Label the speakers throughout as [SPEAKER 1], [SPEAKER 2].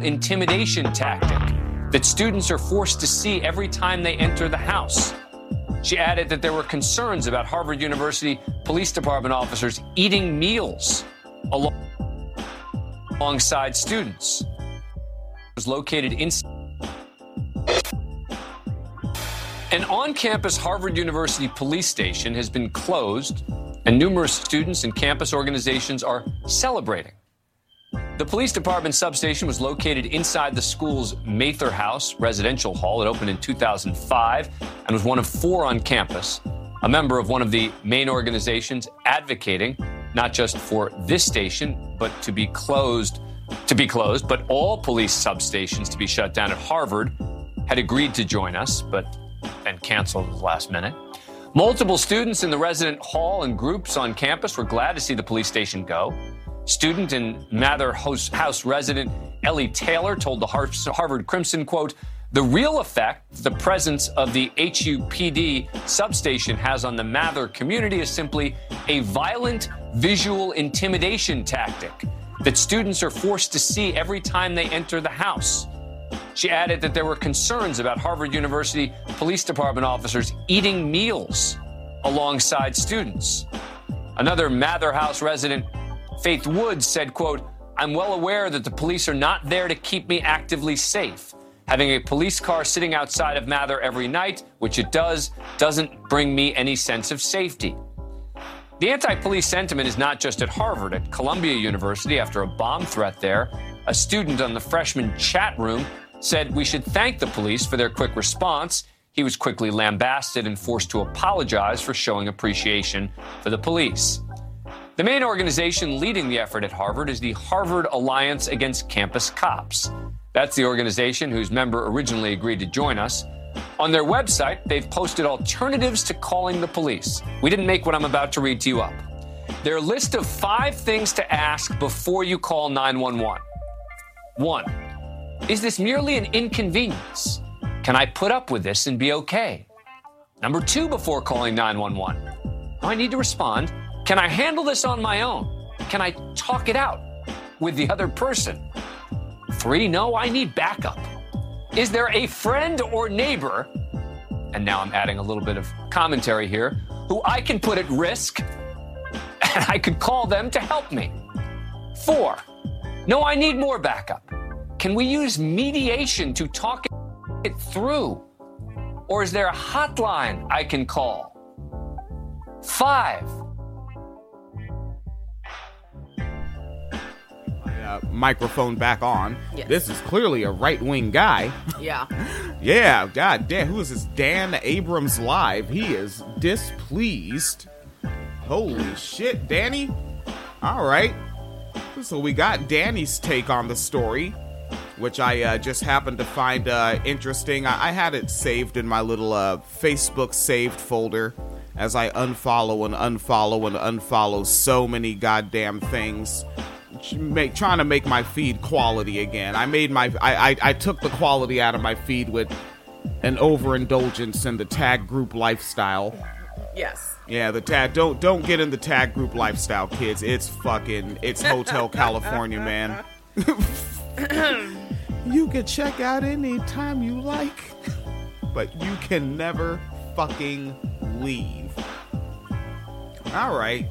[SPEAKER 1] intimidation tactic that students are forced to see every time they enter the house. She added that there were concerns about Harvard University Police Department officers eating meals alongside students. It was located in an on-campus Harvard University police station has been closed and numerous students and campus organizations are celebrating. The police department substation was located inside the school's Mather House residential hall. It opened in 2005 and was one of four on campus. A member of one of the main organizations advocating not just for this station, but to be closed, to be closed, but all police substations to be shut down at Harvard had agreed to join us, but then canceled at the last minute. Multiple students in the resident hall and groups on campus were glad to see the police station go. Student and Mather House resident Ellie Taylor told the Harvard Crimson, quote, the real effect the presence of the HUPD substation has on the Mather community is simply a violent visual intimidation tactic that students are forced to see every time they enter the house. She added that there were concerns about Harvard University Police Department officers eating meals alongside students. Another Mather House resident Faith Woods said, quote, I'm well aware that the police are not there to keep me actively safe. Having a police car sitting outside of Mather every night, which it does, doesn't bring me any sense of safety. The anti police sentiment is not just at Harvard. At Columbia University, after a bomb threat there, a student on the freshman chat room said we should thank the police for their quick response. He was quickly lambasted and forced to apologize for showing appreciation for the police. The main organization leading the effort at Harvard is the Harvard Alliance Against Campus Cops. That's the organization whose member originally agreed to join us. On their website, they've posted alternatives to calling the police. We didn't make what I'm about to read to you up. Their list of five things to ask before you call 911. One, is this merely an inconvenience? Can I put up with this and be okay? Number two, before calling 911, do I need to respond can I handle this on my own? Can I talk it out with the other person? Three, no, I need backup. Is there a friend or neighbor, and now I'm adding a little bit of commentary here, who I can put at risk and I could call them to help me? Four, no, I need more backup. Can we use mediation to talk it through? Or is there a hotline I can call? Five,
[SPEAKER 2] uh, microphone back on.
[SPEAKER 3] Yes.
[SPEAKER 2] This is clearly a right wing guy.
[SPEAKER 3] Yeah.
[SPEAKER 2] yeah, God damn. Who is this? Dan Abrams Live. He is displeased. Holy shit, Danny. All right. So we got Danny's take on the story, which I uh, just happened to find uh, interesting. I-, I had it saved in my little uh, Facebook saved folder as I unfollow and unfollow and unfollow so many goddamn things make trying to make my feed quality again. I made my I, I, I took the quality out of my feed with an overindulgence in the tag group lifestyle.
[SPEAKER 3] Yes.
[SPEAKER 2] Yeah, the tag don't don't get in the tag group lifestyle, kids. It's fucking it's Hotel California, man. you can check out anytime you like, but you can never fucking leave. All right.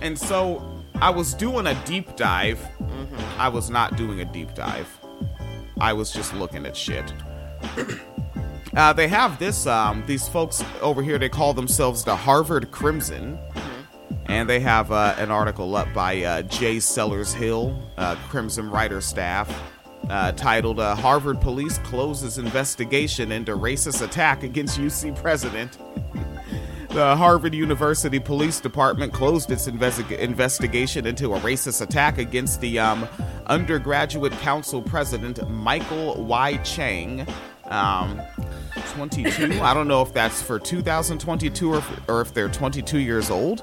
[SPEAKER 2] And so I was doing a deep dive. Mm-hmm. I was not doing a deep dive. I was just looking at shit. uh, they have this. Um, these folks over here. They call themselves the Harvard Crimson, mm-hmm. and they have uh, an article up by uh, Jay Sellers Hill, uh, Crimson writer staff, uh, titled uh, "Harvard Police Closes Investigation into Racist Attack Against UC President." The Harvard University Police Department closed its investi- investigation into a racist attack against the um, undergraduate council president, Michael Y. Cheng. Um, 22. I don't know if that's for 2022 or if, or if they're 22 years old.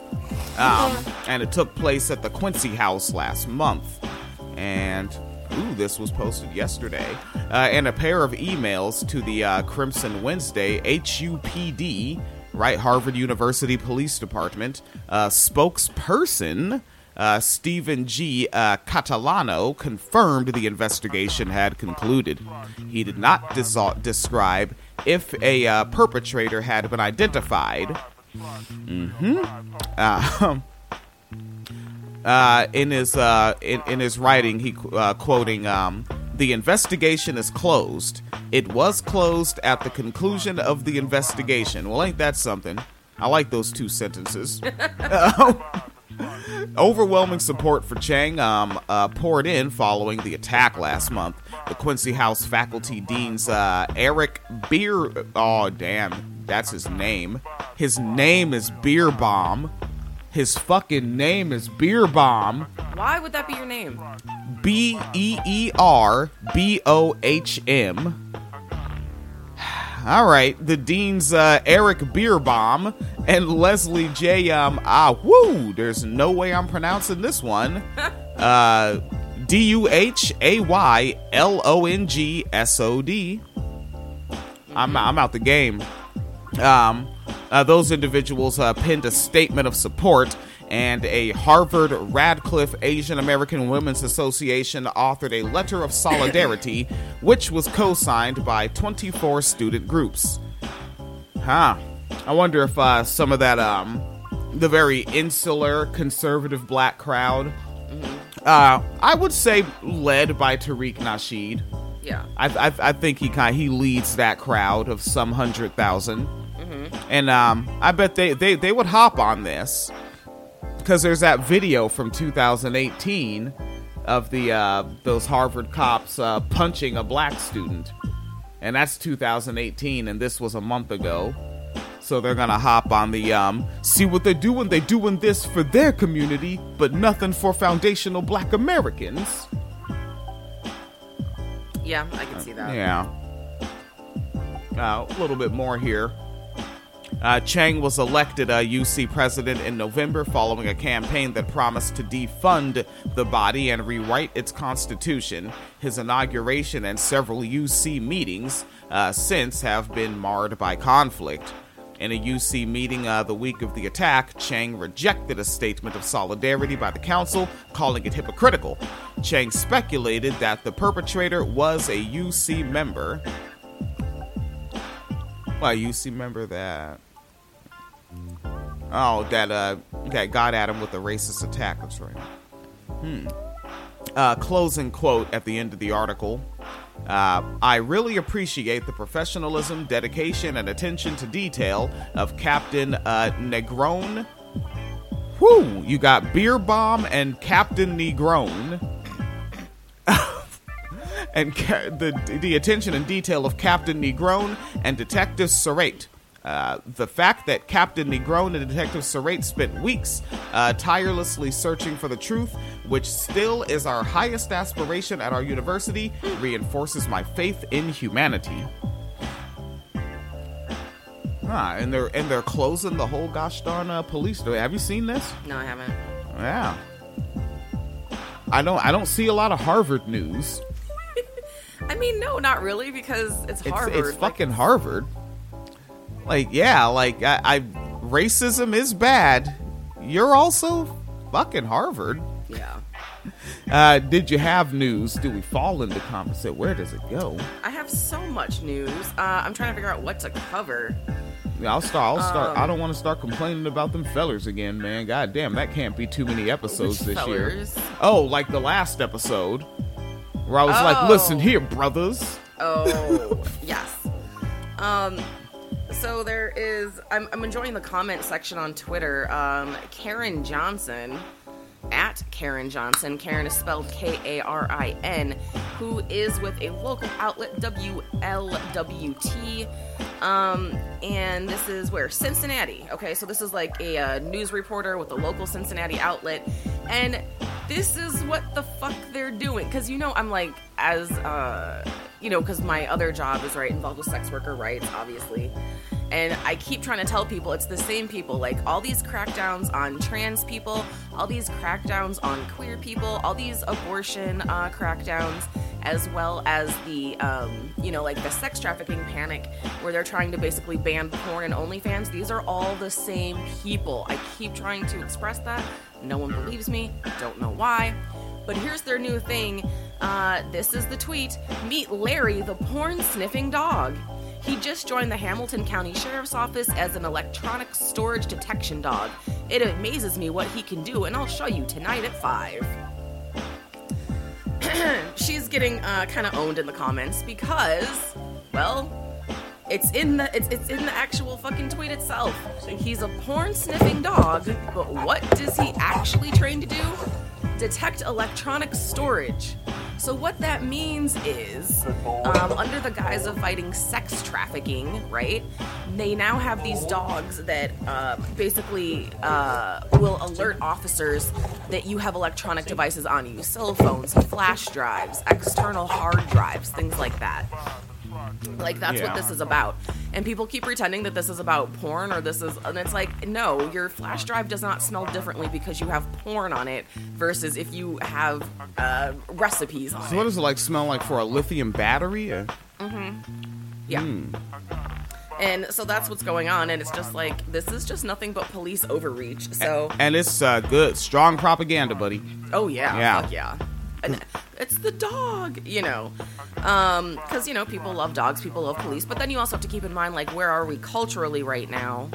[SPEAKER 2] Um, and it took place at the Quincy House last month. And Ooh, this was posted yesterday. Uh, and a pair of emails to the uh, Crimson Wednesday HUPD right? Harvard University Police Department uh, spokesperson uh, Stephen G. Uh, Catalano confirmed the investigation had concluded. He did not dis- describe if a uh, perpetrator had been identified. Mm-hmm. Uh, in his uh, in, in his writing, he uh, quoting um, the investigation is closed. It was closed at the conclusion of the investigation. Well, ain't that something? I like those two sentences. Overwhelming support for Cheng um, uh, poured in following the attack last month. The Quincy House faculty dean's uh, Eric Beer. Oh, damn. That's his name. His name is Beer Bomb. His fucking name is Beer Bomb.
[SPEAKER 3] Why would that be your name?
[SPEAKER 2] B E E R B O H M. All right, the dean's uh, Eric Beerbohm and Leslie J. Um, ah, woo! There's no way I'm pronouncing this one. Uh, D U H A Y L O N G S O D. I'm I'm out the game. Um, uh, those individuals uh, penned a statement of support, and a Harvard Radcliffe Asian American Women's Association authored a letter of solidarity, which was co signed by 24 student groups. Huh. I wonder if uh, some of that, um, the very insular conservative black crowd, uh, I would say led by Tariq Nasheed.
[SPEAKER 3] Yeah.
[SPEAKER 2] I, I, I think he kind he leads that crowd of some hundred 000 and um, I bet they, they they would hop on this because there's that video from 2018 of the uh, those Harvard cops uh, punching a black student, and that's 2018, and this was a month ago. So they're gonna hop on the um, see what they're doing. They doing this for their community, but nothing for foundational Black Americans.
[SPEAKER 3] Yeah, I can see that.
[SPEAKER 2] Yeah. Uh, a little bit more here. Uh, Cheng was elected a UC president in November following a campaign that promised to defund the body and rewrite its constitution. His inauguration and several UC meetings uh, since have been marred by conflict. In a UC meeting uh, the week of the attack, Cheng rejected a statement of solidarity by the council, calling it hypocritical. Cheng speculated that the perpetrator was a UC member. Well, a UC member that. Oh, that uh, that got at him with a racist attack. That's right. Hmm. Uh, closing quote at the end of the article. Uh, I really appreciate the professionalism, dedication, and attention to detail of Captain uh, Negron. Whoo! You got Beer Bomb and Captain Negron. and ca- the the attention and detail of Captain Negron and Detective Serrate. Uh, the fact that Captain Negron and Detective Serrate spent weeks uh, tirelessly searching for the truth, which still is our highest aspiration at our university, reinforces my faith in humanity. Ah, and they're and they're closing the whole gosh darn uh, police. Have you seen this?
[SPEAKER 3] No, I haven't.
[SPEAKER 2] Yeah. I don't. I don't see a lot of Harvard news.
[SPEAKER 3] I mean, no, not really, because it's
[SPEAKER 2] It's,
[SPEAKER 3] Harvard.
[SPEAKER 2] it's
[SPEAKER 3] like-
[SPEAKER 2] fucking Harvard. Like, yeah, like I, I, racism is bad. You're also fucking Harvard.
[SPEAKER 3] yeah.
[SPEAKER 2] Uh, did you have news? Do we fall into conversation? Where does it go?
[SPEAKER 3] I have so much news. Uh, I'm trying to figure out what to cover.
[SPEAKER 2] Yeah, I'll start. I'll start.
[SPEAKER 3] Um,
[SPEAKER 2] I don't want to start complaining about them fellers again, man. God damn, that can't be too many episodes this year. Oh, like the last episode, where I was like,
[SPEAKER 3] Oh.
[SPEAKER 2] "Listen here, brothers."
[SPEAKER 3] Oh, yes. Um, so there is. I'm, I'm enjoying the comment section on Twitter. Um, Karin Johnson, at Karin Johnson. Karen is spelled K A R I N, who is with a local outlet WLWT. Um, and this is where Cincinnati. Okay, so this is like a, uh news reporter with a local Cincinnati outlet, and this is what the fuck they're doing. Because you know, I'm like, as uh, you know, because my other job is right involved with sex worker rights, obviously. And I keep trying to tell people it's the same people. Like all these crackdowns on trans people, all these crackdowns on queer people, all these abortion uh, crackdowns, as well as the, um, you know, like the sex trafficking panic, where they're trying to basically ban porn and OnlyFans. These are all the same people. I keep trying to express that. No one believes me. Don't know why. But here's their new thing. Uh, this is the tweet Meet Larry, the porn sniffing dog. He just joined the Hamilton County Sheriff's Office as an electronic storage detection dog. It amazes me what he can do, and I'll show you tonight at 5. She's getting uh, kind of owned in the comments because, well, it's in the it's, it's in the actual fucking tweet itself. He's a porn sniffing dog, but what does he actually train to do? Detect electronic storage. So what that means is, um, under the guise of fighting sex trafficking, right? They now have these dogs that uh, basically uh, will alert officers that you have electronic devices on you, cell phones, flash drives, external hard drives, things like that. Like that's
[SPEAKER 2] Yeah.
[SPEAKER 3] what this is about. And people keep pretending that this is about porn or this is and it's like no, your flash drive does not smell differently because you have porn on it versus if you have uh, recipes on
[SPEAKER 2] So
[SPEAKER 3] it.
[SPEAKER 2] So what does it like smell like for a lithium battery? Or?
[SPEAKER 3] Yeah. And so that's what's going on, and it's just like this is just nothing but police overreach. So,
[SPEAKER 2] And it's uh, good, strong propaganda, buddy.
[SPEAKER 3] oh yeah,
[SPEAKER 2] Yeah.
[SPEAKER 3] fuck yeah, and it's the dog, you know, um, because you know people love dogs, people love police, but then you also have to keep in mind like where are we culturally right now,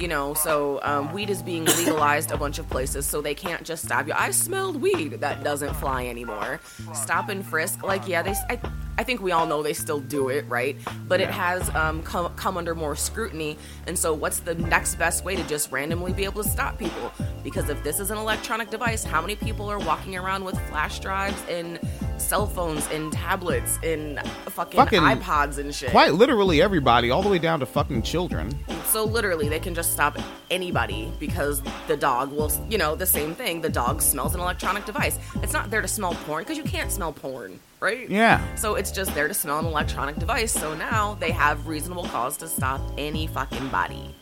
[SPEAKER 3] you know? So um, weed is being legalized a bunch of places, so they can't just stop you. I smelled weed. That doesn't fly anymore. Stop and frisk, like yeah, they. I, I think we all know they still do it, right? But it has um, come, come under more scrutiny. And so, what's the next best way to just randomly be able to stop people? Because if this is an electronic device, how many people are walking around with flash drives and cell phones and tablets and fucking,
[SPEAKER 2] Fucking
[SPEAKER 3] iPods and shit?
[SPEAKER 2] Quite literally everybody, all the way down to fucking children.
[SPEAKER 3] So literally, they can just stop anybody because the dog will, you know, the same thing. The dog smells an electronic device. It's not there to smell porn because you can't smell porn, right?
[SPEAKER 2] Yeah.
[SPEAKER 3] So it's just there to smell an electronic device. So now they have reasonable cause to stop any fucking body.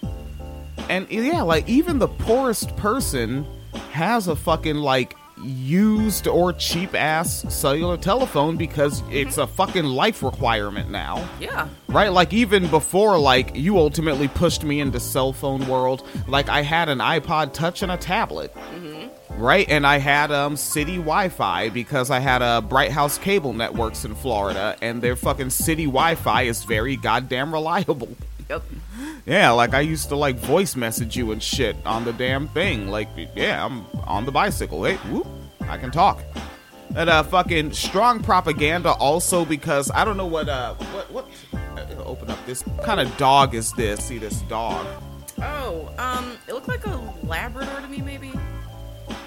[SPEAKER 2] And yeah, like even the poorest person has a fucking like used or cheap ass cellular telephone because it's a fucking life requirement now.
[SPEAKER 3] Yeah.
[SPEAKER 2] Right? Like even before like you ultimately pushed me into cell phone world, like I had an iPod touch and a tablet. Right? And I had um city Wi-Fi because I had a uh, Bright House cable networks in Florida and their fucking city Wi-Fi is very goddamn reliable.
[SPEAKER 3] Yep.
[SPEAKER 2] Yeah, like I used to like voice message you and shit on the damn thing. Like, yeah, I'm on the bicycle. Hey, whoop, I can talk. That uh, fucking strong propaganda. Also, because I don't know what uh, what what. uh, Open up this kind of dog is this? See this dog?
[SPEAKER 3] Oh, um, it looked like a Labrador to me, maybe.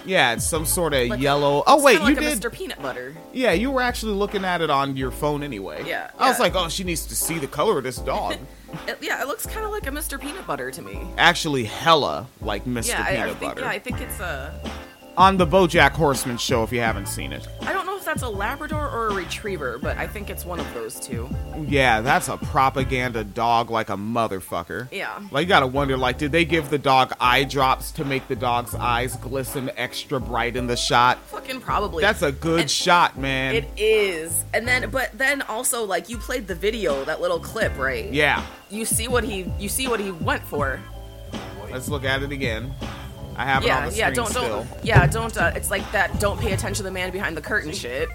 [SPEAKER 2] Yeah, it's some sort of
[SPEAKER 3] Like-
[SPEAKER 2] yellow. Oh wait, you
[SPEAKER 3] like
[SPEAKER 2] did.
[SPEAKER 3] Mr. Peanut Butter.
[SPEAKER 2] Yeah, you were actually looking at it on your phone anyway.
[SPEAKER 3] Yeah,
[SPEAKER 2] I was like, oh, she needs to see the color of this dog.
[SPEAKER 3] It, yeah, it looks kind of like a Mr. Peanut Butter to me.
[SPEAKER 2] actually, hella like Mr.
[SPEAKER 3] Yeah, I, I
[SPEAKER 2] Peanut
[SPEAKER 3] think
[SPEAKER 2] Butter.
[SPEAKER 3] yeah, I think it's a.
[SPEAKER 2] on the BoJack Horseman show, if you haven't seen it.
[SPEAKER 3] I don't that's a Labrador or a Retriever, but I think it's one of those two.
[SPEAKER 2] Yeah, that's a propaganda dog like a motherfucker.
[SPEAKER 3] Yeah.
[SPEAKER 2] Like, you gotta wonder, like, did they give the dog eye drops to make the dog's eyes glisten extra bright in the shot?
[SPEAKER 3] Fucking probably.
[SPEAKER 2] That's a good
[SPEAKER 3] And
[SPEAKER 2] shot, man.
[SPEAKER 3] It is, and then but then also like you played the video, that little clip, right?
[SPEAKER 2] yeah.
[SPEAKER 3] You see what he you see what he went for.
[SPEAKER 2] Let's look at it again. I have it on
[SPEAKER 3] Yeah,
[SPEAKER 2] the
[SPEAKER 3] yeah. Don't
[SPEAKER 2] still.
[SPEAKER 3] don't. Yeah, don't. Uh, it's like that. Don't pay attention to the man behind the curtain. Shit.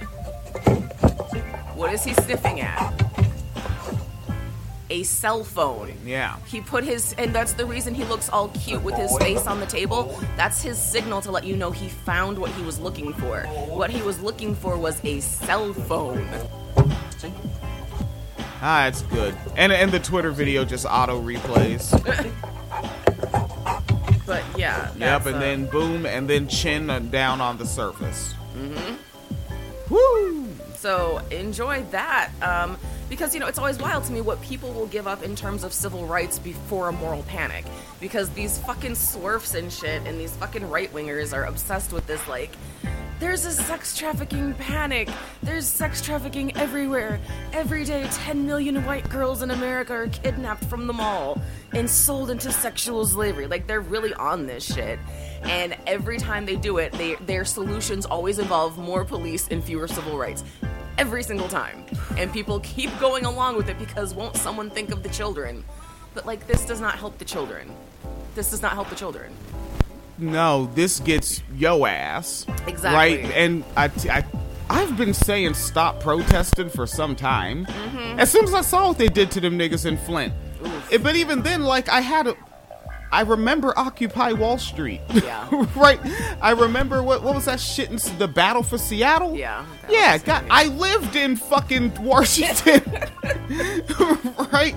[SPEAKER 3] What is he sniffing at? A cell phone.
[SPEAKER 2] Yeah.
[SPEAKER 3] He put his, and that's the reason he looks all cute with his face on the table. That's his signal to let you know he found what he was looking for. What he was looking for was a cell phone.
[SPEAKER 2] Ah, it's good. And and the Twitter video just auto replays.
[SPEAKER 3] But yeah.
[SPEAKER 2] yep, and
[SPEAKER 3] uh,
[SPEAKER 2] then boom, and then chin down on the surface. Mm-hmm. Woo!
[SPEAKER 3] So enjoy that. Um, because, you know, it's always wild to me what people will give up in terms of civil rights before a moral panic. Because these fucking swerfs and shit and these fucking right wingers are obsessed with this, like, there's a sex trafficking panic. There's sex trafficking everywhere. Every day, 10 million white girls in America are kidnapped from the mall and sold into sexual slavery. Like, they're really on this shit. And every time they do it, they, their solutions always involve more police and fewer civil rights. every single time. And people keep going along with it because won't someone think of the children? But like this does not help the children. This does not help the children.
[SPEAKER 2] No, this gets yo ass.
[SPEAKER 3] Exactly.
[SPEAKER 2] Right? And I, I, I've been saying stop protesting for some time.
[SPEAKER 3] Mm-hmm.
[SPEAKER 2] As soon as I saw what they did to them niggas in Flint. Eh, But even then, like, I had a. I remember Occupy Wall Street.
[SPEAKER 3] Yeah.
[SPEAKER 2] right. I remember what what was that shit in the Battle for Seattle?
[SPEAKER 3] Yeah.
[SPEAKER 2] Yeah, God. I lived in fucking Washington. right?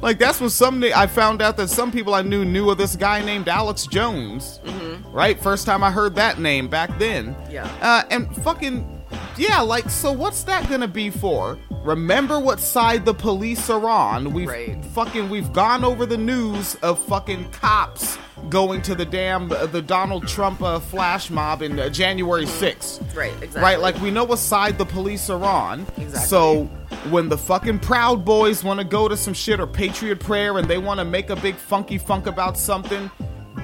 [SPEAKER 2] Like that's what some I found out that some people I knew knew of this guy named Alex Jones. Right? First time I heard that name back then.
[SPEAKER 3] Mm-hmm. Yeah.
[SPEAKER 2] Uh, and fucking yeah, like so what's that to be for? Remember what side the police are on. We've
[SPEAKER 3] Right.
[SPEAKER 2] fucking we've gone over the news of fucking cops going to the damn uh, the Donald Trump uh, flash mob in uh, January 6th.
[SPEAKER 3] Right, exactly.
[SPEAKER 2] Right, like we know what side the police are on.
[SPEAKER 3] Exactly.
[SPEAKER 2] So when the fucking Proud Boys want to go to some shit or Patriot Prayer and they want to make a big funky funk about something,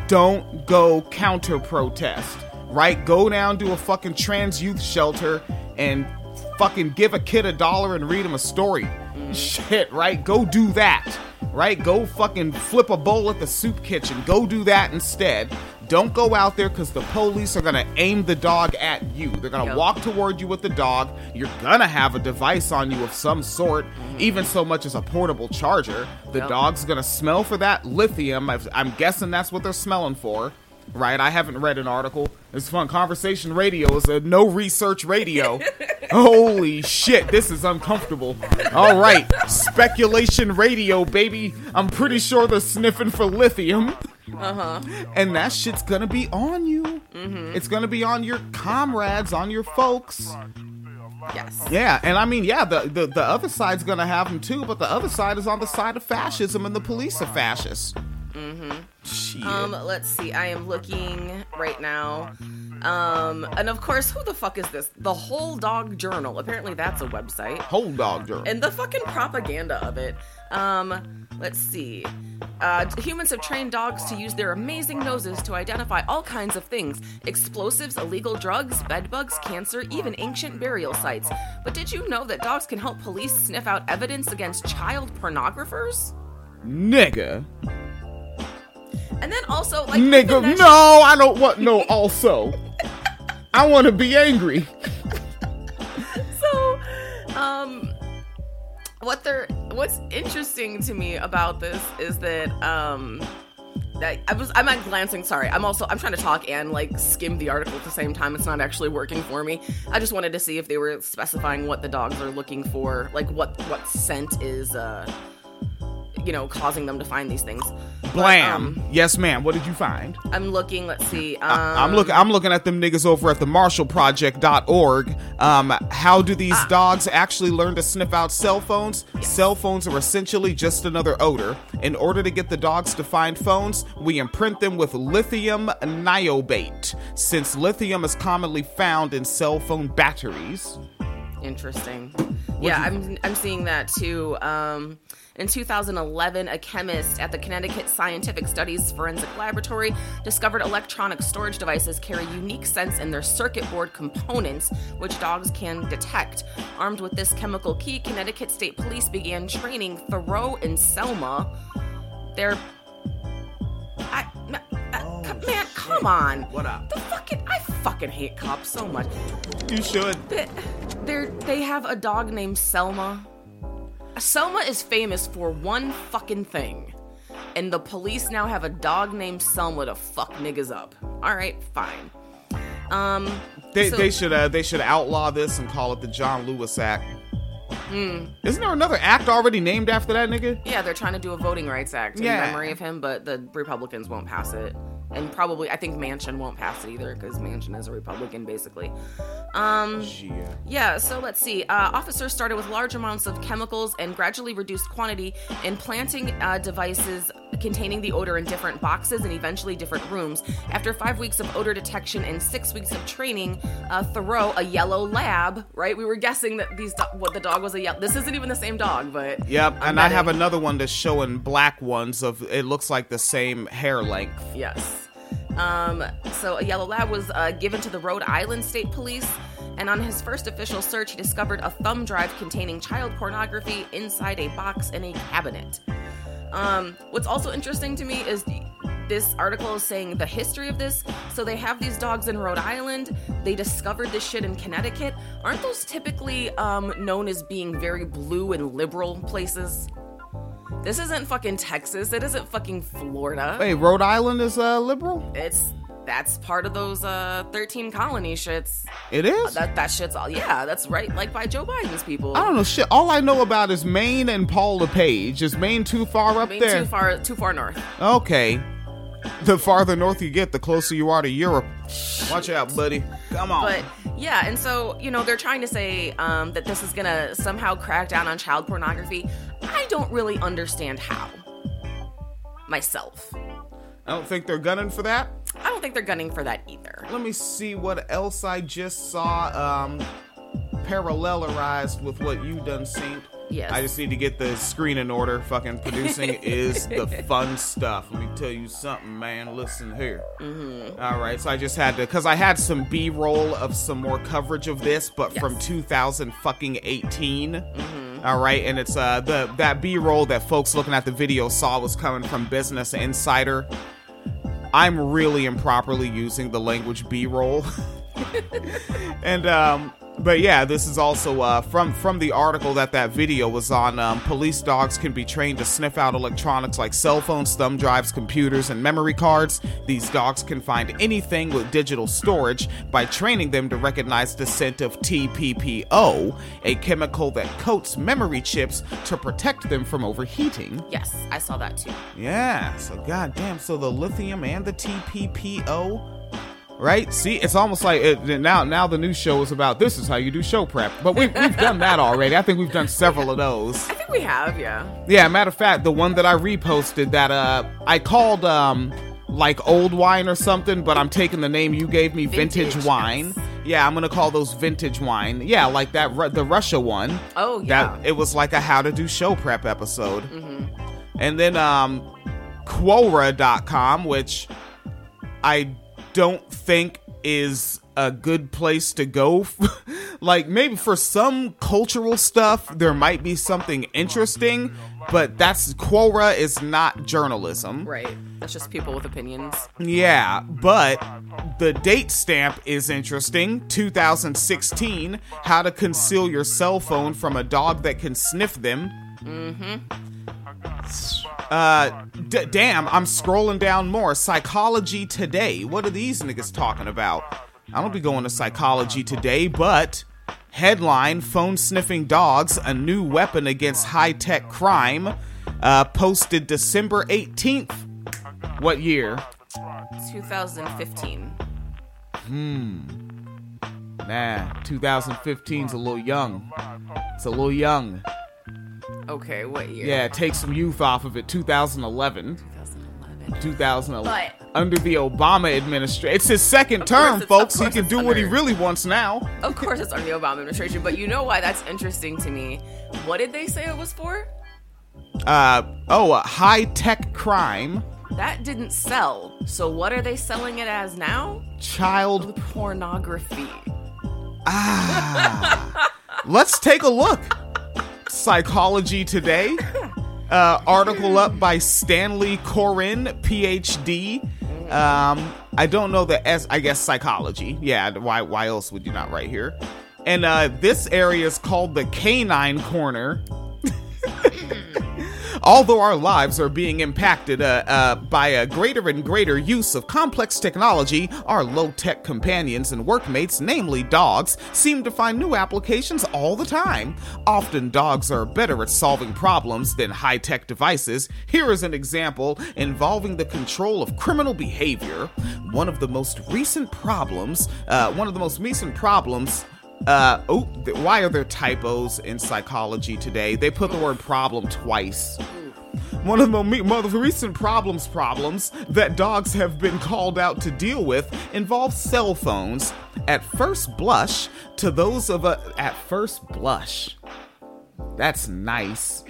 [SPEAKER 2] don't go counter protest. Right? Go down to a fucking trans youth shelter and fucking give a kid a dollar and read him a story. Shit, right? Go do that. Right? Go fucking flip a bowl at the soup kitchen. Go do that instead. Don't go out there because the police are gonna aim the dog at you. They're gonna
[SPEAKER 3] Yep.
[SPEAKER 2] walk toward you with the dog. You're gonna have a device on you of some sort, mm-hmm. even so much as a portable charger. The
[SPEAKER 3] Yep.
[SPEAKER 2] dog's gonna smell for that lithium. I've, I'm guessing that's what they're smelling for. Right? I haven't read an article. It's fun. Conversation radio is a no research radio. Holy shit, this is uncomfortable. All right, speculation radio, baby. I'm pretty sure they're sniffing for lithium. Uh-huh. And that shit's gonna be on you. It's gonna be on your comrades, on your folks.
[SPEAKER 3] yes.
[SPEAKER 2] Yeah, and I mean, yeah, the, the, the other side's gonna have them too, but the other side is on the side of fascism and the police are fascists. Mm-hmm.
[SPEAKER 3] Um, let's see. I am looking right now. Um, and of course, who the fuck is this? The Whole Dog Journal. Apparently, that's a website.
[SPEAKER 2] Whole dog Journal.
[SPEAKER 3] And the fucking propaganda of it. Um, let's see. Uh, humans have trained dogs to use their amazing noses to identify all kinds of things explosives, illegal drugs, bedbugs, cancer, even ancient burial sites. But did you know that dogs can help police sniff out evidence against child pornographers?
[SPEAKER 2] Nigga.
[SPEAKER 3] And then also, like,
[SPEAKER 2] Nigga, no, I don't want no also. I want to be angry.
[SPEAKER 3] so um what they're what's interesting to me about this is that um that I was I'm not glancing sorry I'm also I'm trying to talk and like skim the article at the same time it's not actually working for me I just wanted to see if they were specifying what the dogs are looking for like what what scent is uh you know causing them to find these things But,
[SPEAKER 2] Blam.
[SPEAKER 3] um,
[SPEAKER 2] yes, ma'am. What did you find?
[SPEAKER 3] I'm looking let's see um,
[SPEAKER 2] I- I'm looking. I'm looking at them niggas over at the MarshallProject.org. Um, how do these
[SPEAKER 3] Ah.
[SPEAKER 2] dogs actually learn to sniff out cell phones? Cell phones are essentially just another odor. In order to get the dogs to find phones, we imprint them with lithium niobate, since lithium is commonly found in cell phone batteries.
[SPEAKER 3] Interesting. yeah, I'm I'm seeing that too. Um, in 2011, a chemist at the Connecticut Scientific Studies Forensic Laboratory discovered electronic storage devices carry unique scents in their circuit board components, which dogs can detect. Armed with this chemical key, Connecticut State Police began training Thoreau and Selma. They're I, ma- uh, man, come on.
[SPEAKER 2] What up?
[SPEAKER 3] The fucking I fucking hate cops so much.
[SPEAKER 2] You should.
[SPEAKER 3] They they have a dog named Selma. Selma is famous for one fucking thing. And the police now have a dog named Selma to fuck niggas up. Alright, fine. Um
[SPEAKER 2] They,
[SPEAKER 3] so-
[SPEAKER 2] they should uh, they should outlaw this and call it the John Lewis Act.
[SPEAKER 3] Hmm.
[SPEAKER 2] Isn't there another act already named after that nigga?
[SPEAKER 3] Yeah, they're trying to do a voting rights act in
[SPEAKER 2] Yeah.
[SPEAKER 3] memory of him, but the Republicans won't pass it. And probably I think Manchin won't pass it either, because Manchin is a Republican basically. Um
[SPEAKER 2] Yeah.
[SPEAKER 3] Yeah, so let's see. Uh, officers started with large amounts of chemicals and gradually reduced quantity in planting uh, devices containing the odor in different boxes and eventually different rooms. After five weeks of odor detection and six weeks of training, uh, Thoreau, a yellow lab, right? We were guessing that these do- what the dog was a yellow. This isn't even the same dog, but
[SPEAKER 2] Yep,
[SPEAKER 3] I'm
[SPEAKER 2] and I have another one that's showing black ones of it looks like the same hair length.
[SPEAKER 3] Yes. Um, so a yellow lab was uh, given to the Rhode Island State Police, and on his first official search, he discovered a thumb drive containing child pornography inside a box in a cabinet. Um, what's also interesting to me is this article is saying the history of this. So they have these dogs in Rhode Island. They discovered this shit in Connecticut. Aren't those typically um, known as being very blue and liberal places? This isn't fucking Texas. It isn't fucking Florida.
[SPEAKER 2] Wait, Rhode Island is uh, liberal?
[SPEAKER 3] It's that's part of those uh 13 colony shits.
[SPEAKER 2] It is?
[SPEAKER 3] That that shit's all yeah, that's right like by Joe Biden's people.
[SPEAKER 2] I don't know shit. All I know about is Maine and Paul LePage. Is Maine too far up
[SPEAKER 3] Being
[SPEAKER 2] there?
[SPEAKER 3] too far too far north.
[SPEAKER 2] Okay. The farther north you get, the closer you are to Europe. Watch out, buddy. Come on.
[SPEAKER 3] But yeah, and so you know they're trying to say um, that this is gonna somehow crack down on child pornography. I don't really understand how. Myself,
[SPEAKER 2] I don't think they're gunning for that.
[SPEAKER 3] I don't think they're gunning for that either.
[SPEAKER 2] Let me see what else I just saw um parallelized with what you done seen.
[SPEAKER 3] Yes.
[SPEAKER 2] I just need to get the screen in order. Fucking producing is the fun stuff. Let me tell you something, man. Listen here.
[SPEAKER 3] Mm-hmm.
[SPEAKER 2] All right, so I just had to because I had some B-roll of some more coverage of this, but from
[SPEAKER 3] Yes.
[SPEAKER 2] 2000 fucking 18.
[SPEAKER 3] Mm-hmm.
[SPEAKER 2] All right, and it's uh the that B-roll that folks looking at the video saw was coming from Business Insider. I'm really improperly using the language B-roll. and um but yeah this is also uh from from the article that that video was on um, police dogs can be trained to sniff out electronics like cell phones thumb drives computers and memory cards these dogs can find anything with digital storage by training them to recognize the scent of tppo a chemical that coats memory chips to protect them from overheating
[SPEAKER 3] Yes, I saw that too.
[SPEAKER 2] yeah, so goddamn, so the lithium and the TPPO, right? See, it's almost like it, now. Now the new show is about this is how you do show prep, but we've we've done that already. I think we've done several of those.
[SPEAKER 3] I think we have, yeah.
[SPEAKER 2] Yeah, matter of fact, the one that I reposted that uh I called um like old wine or something, but I'm taking the name you gave me, vintage,
[SPEAKER 3] Vintage,
[SPEAKER 2] wine.
[SPEAKER 3] yes.
[SPEAKER 2] Yeah, I'm gonna call those vintage wine. Yeah, like that the Russia one.
[SPEAKER 3] Oh yeah.
[SPEAKER 2] That it was like a how to do show prep episode. And then um Quora.com, which I don't think is a good place to go. like maybe for some cultural stuff there might be something interesting, but that's Quora is not journalism.
[SPEAKER 3] right. That's just people with opinions.
[SPEAKER 2] Yeah, but the date stamp is interesting. 2016, how to conceal your cell phone from a dog that can sniff them. Mm-hmm. Uh, d- damn, I'm scrolling down more. Psychology Today. What are these niggas talking about? I don't be going to Psychology Today, but headline: Phone sniffing dogs, a new weapon against high tech crime. Uh, posted December 18th. What year?
[SPEAKER 3] 2015. Hmm.
[SPEAKER 2] Nah, 2015's a little young. It's a little young.
[SPEAKER 3] Okay, what year?
[SPEAKER 2] Yeah, take some youth off of it. 2011.
[SPEAKER 3] 2011.
[SPEAKER 2] 2011.
[SPEAKER 3] But-
[SPEAKER 2] Under the Obama administration. It's his second term, folks. He can do what he really wants now.
[SPEAKER 3] Of course, it's under the Obama administration, but you know why that's interesting to me? What did they say it was for?
[SPEAKER 2] Uh, oh, uh, high tech crime,
[SPEAKER 3] That didn't sell. So what are they selling it as now?
[SPEAKER 2] child.
[SPEAKER 3] Pornography. Ah.
[SPEAKER 2] let's take a look. Psychology Today. Uh, article up by Stanley Coren, PhD. Um, I don't know the S. I guess psychology. Yeah. Why? Why else would you not write here? And uh, this area is called the Canine Corner. Although our lives are being impacted uh, uh, by a greater and greater use of complex technology, our low tech companions and workmates, namely dogs, seem to find new applications all the time. Often, dogs are better at solving problems than high tech devices. Here is an example involving the control of criminal behavior. One of the most recent problems, uh, one of the most recent problems uh oh why are there typos in psychology today? They put the word problem twice. One of the mo- most recent problems problems that dogs have been called out to deal with involve cell phones at first blush to those of a at first blush. That's nice.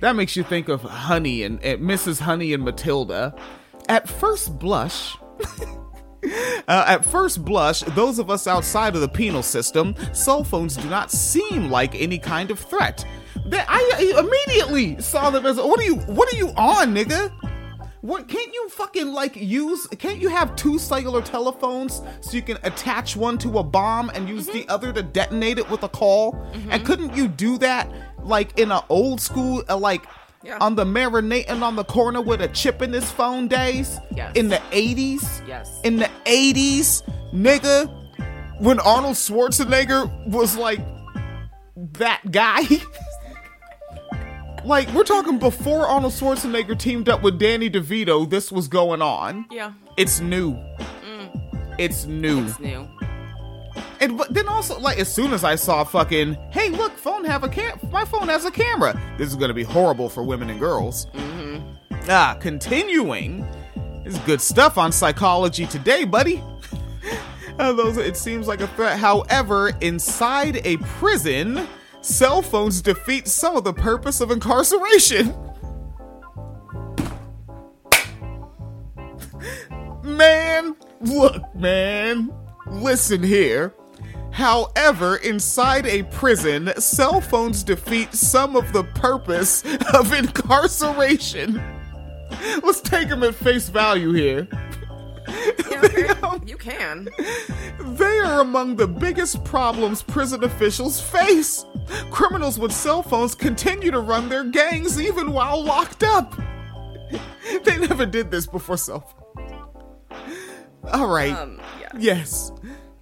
[SPEAKER 2] That makes you think of honey and, and mrs honey and matilda. At first blush Uh, at first blush, those of us outside of the penal system, cell phones do not seem like any kind of threat. I, immediately saw them as what are you what are you on, nigga? What can't you fucking like use? Can't you have two cellular telephones so you can attach one to a bomb and use the other to detonate it with a call? And couldn't you do that like in an old school, uh, like
[SPEAKER 3] Yeah.
[SPEAKER 2] on the marinating on the corner with a chip in his phone days?
[SPEAKER 3] Yes.
[SPEAKER 2] In the eighties?
[SPEAKER 3] Yes.
[SPEAKER 2] In the eighties, nigga, when Arnold Schwarzenegger was like that guy. Like we're talking before Arnold Schwarzenegger teamed up with Danny DeVito, this was going on.
[SPEAKER 3] Yeah.
[SPEAKER 2] It's new. Mm. It's new.
[SPEAKER 3] It's new.
[SPEAKER 2] And but then also like as soon as I saw fucking, hey look, phone have a cam my phone has a camera. This is gonna be horrible for women and girls. Ah, continuing. This is good stuff on psychology today, buddy. Uh, those it seems like a threat. However, inside a prison, cell phones defeat some of the purpose of incarceration. Man, look, man. Listen here. However, inside a prison, cell phones defeat some of the purpose of incarceration. Let's take them at face value here.
[SPEAKER 3] Yeah, okay. you can.
[SPEAKER 2] They are among the biggest problems prison officials face. Criminals with cell phones continue to run their gangs even while locked up. They never did this before cell phones. All right.
[SPEAKER 3] Um, yeah.
[SPEAKER 2] yes.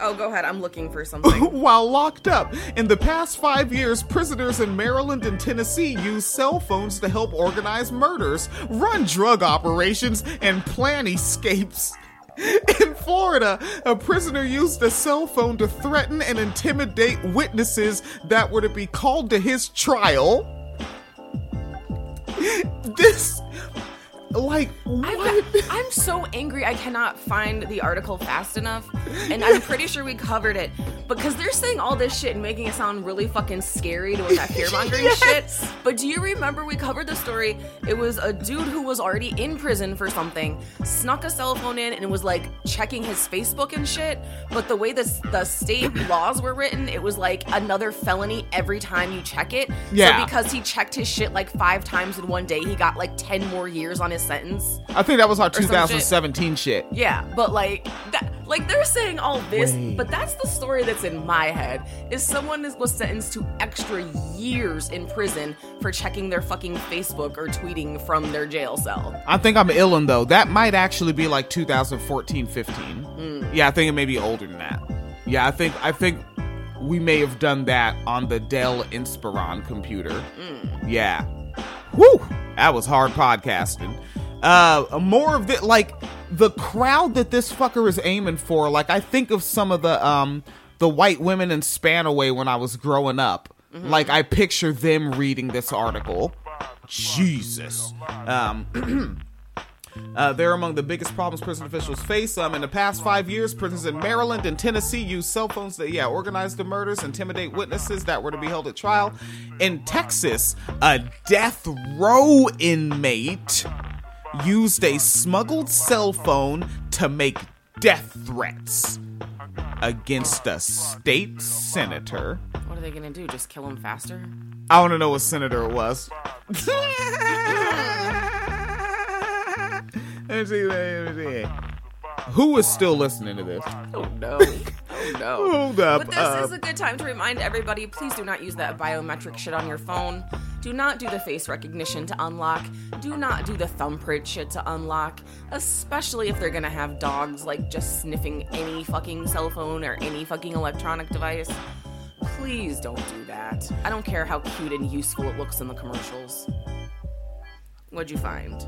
[SPEAKER 3] Oh, go ahead. I'm looking for something.
[SPEAKER 2] While locked up. In the past five years, prisoners in Maryland and Tennessee use cell phones to help organize murders, run drug operations, and plan escapes. In Florida, a prisoner used a cell phone to threaten and intimidate witnesses that were to be called to his trial. This, like, what?
[SPEAKER 3] got- I'm so angry I cannot find the article fast enough, and I'm pretty sure we covered it because they're saying all this shit and making it sound really fucking scary to that fear mongering
[SPEAKER 2] Yes.
[SPEAKER 3] shit. But do you remember we covered the story? It was a dude who was already in prison for something, snuck a cell phone in and was like checking his Facebook and shit. But the way the the state laws were written, it was like another felony every time you check it.
[SPEAKER 2] Yeah.
[SPEAKER 3] So because he checked his shit like five times in one day, he got like ten more years on his sentence.
[SPEAKER 2] I think that was our
[SPEAKER 3] some shit.
[SPEAKER 2] 2017 shit.
[SPEAKER 3] Yeah, but like that, like they're saying all this,
[SPEAKER 2] Wait.
[SPEAKER 3] but that's the story that's in my head. Is someone is, was sentenced to extra years in prison for checking their fucking Facebook or tweeting from their jail cell?
[SPEAKER 2] I think I'm illin though. That might actually be like 2014, 15. Mm. Yeah, I think it may be older than that. Yeah, I think I think we may have done that on the Dell Inspiron computer. Mm. Yeah. Whew, that was hard podcasting. Uh, more of the like the crowd that this fucker is aiming for. Like I think of some of the um the white women in Spanaway when I was growing up. Like I picture them reading this article. Jesus. Um, uh, they're among the biggest problems prison officials face. Um, in the past five years, prisons in Maryland and Tennessee use cell phones to, yeah, organize the murders, intimidate witnesses that were to be held at trial. In Texas, a death row inmate used a smuggled cell phone to make death threats against a state senator.
[SPEAKER 3] What are they gonna do? Just kill him faster?
[SPEAKER 2] I want to know what senator it was. Let me see, let me see. Who is still listening to this?
[SPEAKER 3] Oh no! Oh no!
[SPEAKER 2] Hold up.
[SPEAKER 3] But this
[SPEAKER 2] uh,
[SPEAKER 3] is a good time to remind everybody: please do not use that biometric shit on your phone. Do not do the face recognition to unlock. Do not do the thumbprint shit to unlock, especially if they're gonna have dogs like just sniffing any fucking cell phone or any fucking electronic device. Please don't do that. I don't care how cute and useful it looks in the commercials. What'd you find?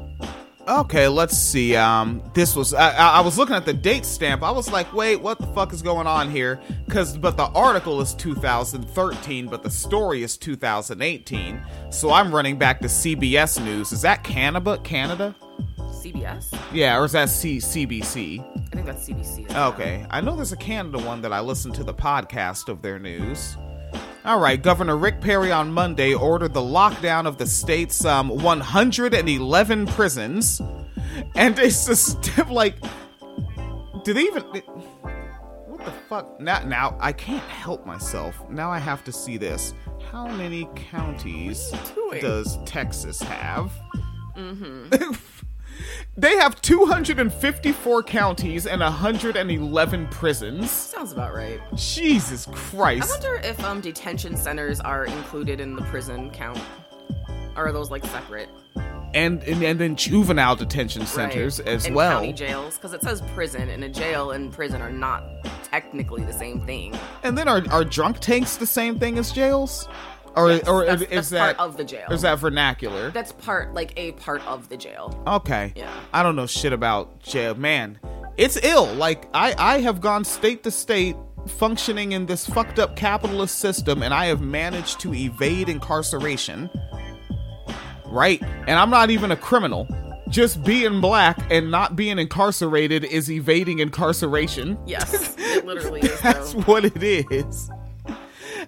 [SPEAKER 2] Okay, let's see. Um, this was I, I was looking at the date stamp. I was like, wait, what the fuck is going on here? Cause but the article is 2013, but the story is 2018. So I'm running back to CBS News. Is that Canada? Canada?
[SPEAKER 3] CBS?
[SPEAKER 2] Yeah, or is that C- CBC?
[SPEAKER 3] I think that's CBC.
[SPEAKER 2] Okay, I know there's a Canada one that I listened to the podcast of their news. All right, Governor Rick Perry on Monday ordered the lockdown of the state's um, 111 prisons, and it's just like do they even? What the fuck? Now, now I can't help myself. Now I have to see this. How many counties does Texas have? Mm-hmm. they have 254 counties and 111 prisons.
[SPEAKER 3] Sounds about right.
[SPEAKER 2] Jesus Christ.
[SPEAKER 3] I wonder if um detention centers are included in the prison count. Or are those like separate?
[SPEAKER 2] And, and and then juvenile detention centers
[SPEAKER 3] Right.
[SPEAKER 2] as
[SPEAKER 3] and
[SPEAKER 2] well.
[SPEAKER 3] County jails, because it says prison, and a jail and prison are not technically the same thing.
[SPEAKER 2] And then are are drunk tanks the same thing as jails? Or
[SPEAKER 3] Yes,
[SPEAKER 2] or
[SPEAKER 3] that's,
[SPEAKER 2] is
[SPEAKER 3] that's
[SPEAKER 2] that
[SPEAKER 3] part of the jail?
[SPEAKER 2] is that vernacular?
[SPEAKER 3] that's part like a part of the jail.
[SPEAKER 2] Okay.
[SPEAKER 3] Yeah.
[SPEAKER 2] I don't know shit about jail. Man, it's ill. Like I I have gone state to state functioning in this fucked up capitalist system and I have managed to evade incarceration. Right? And I'm not even a criminal. Just being black and not being incarcerated is evading incarceration.
[SPEAKER 3] Yes, it literally is.
[SPEAKER 2] That's
[SPEAKER 3] Though.
[SPEAKER 2] what it is.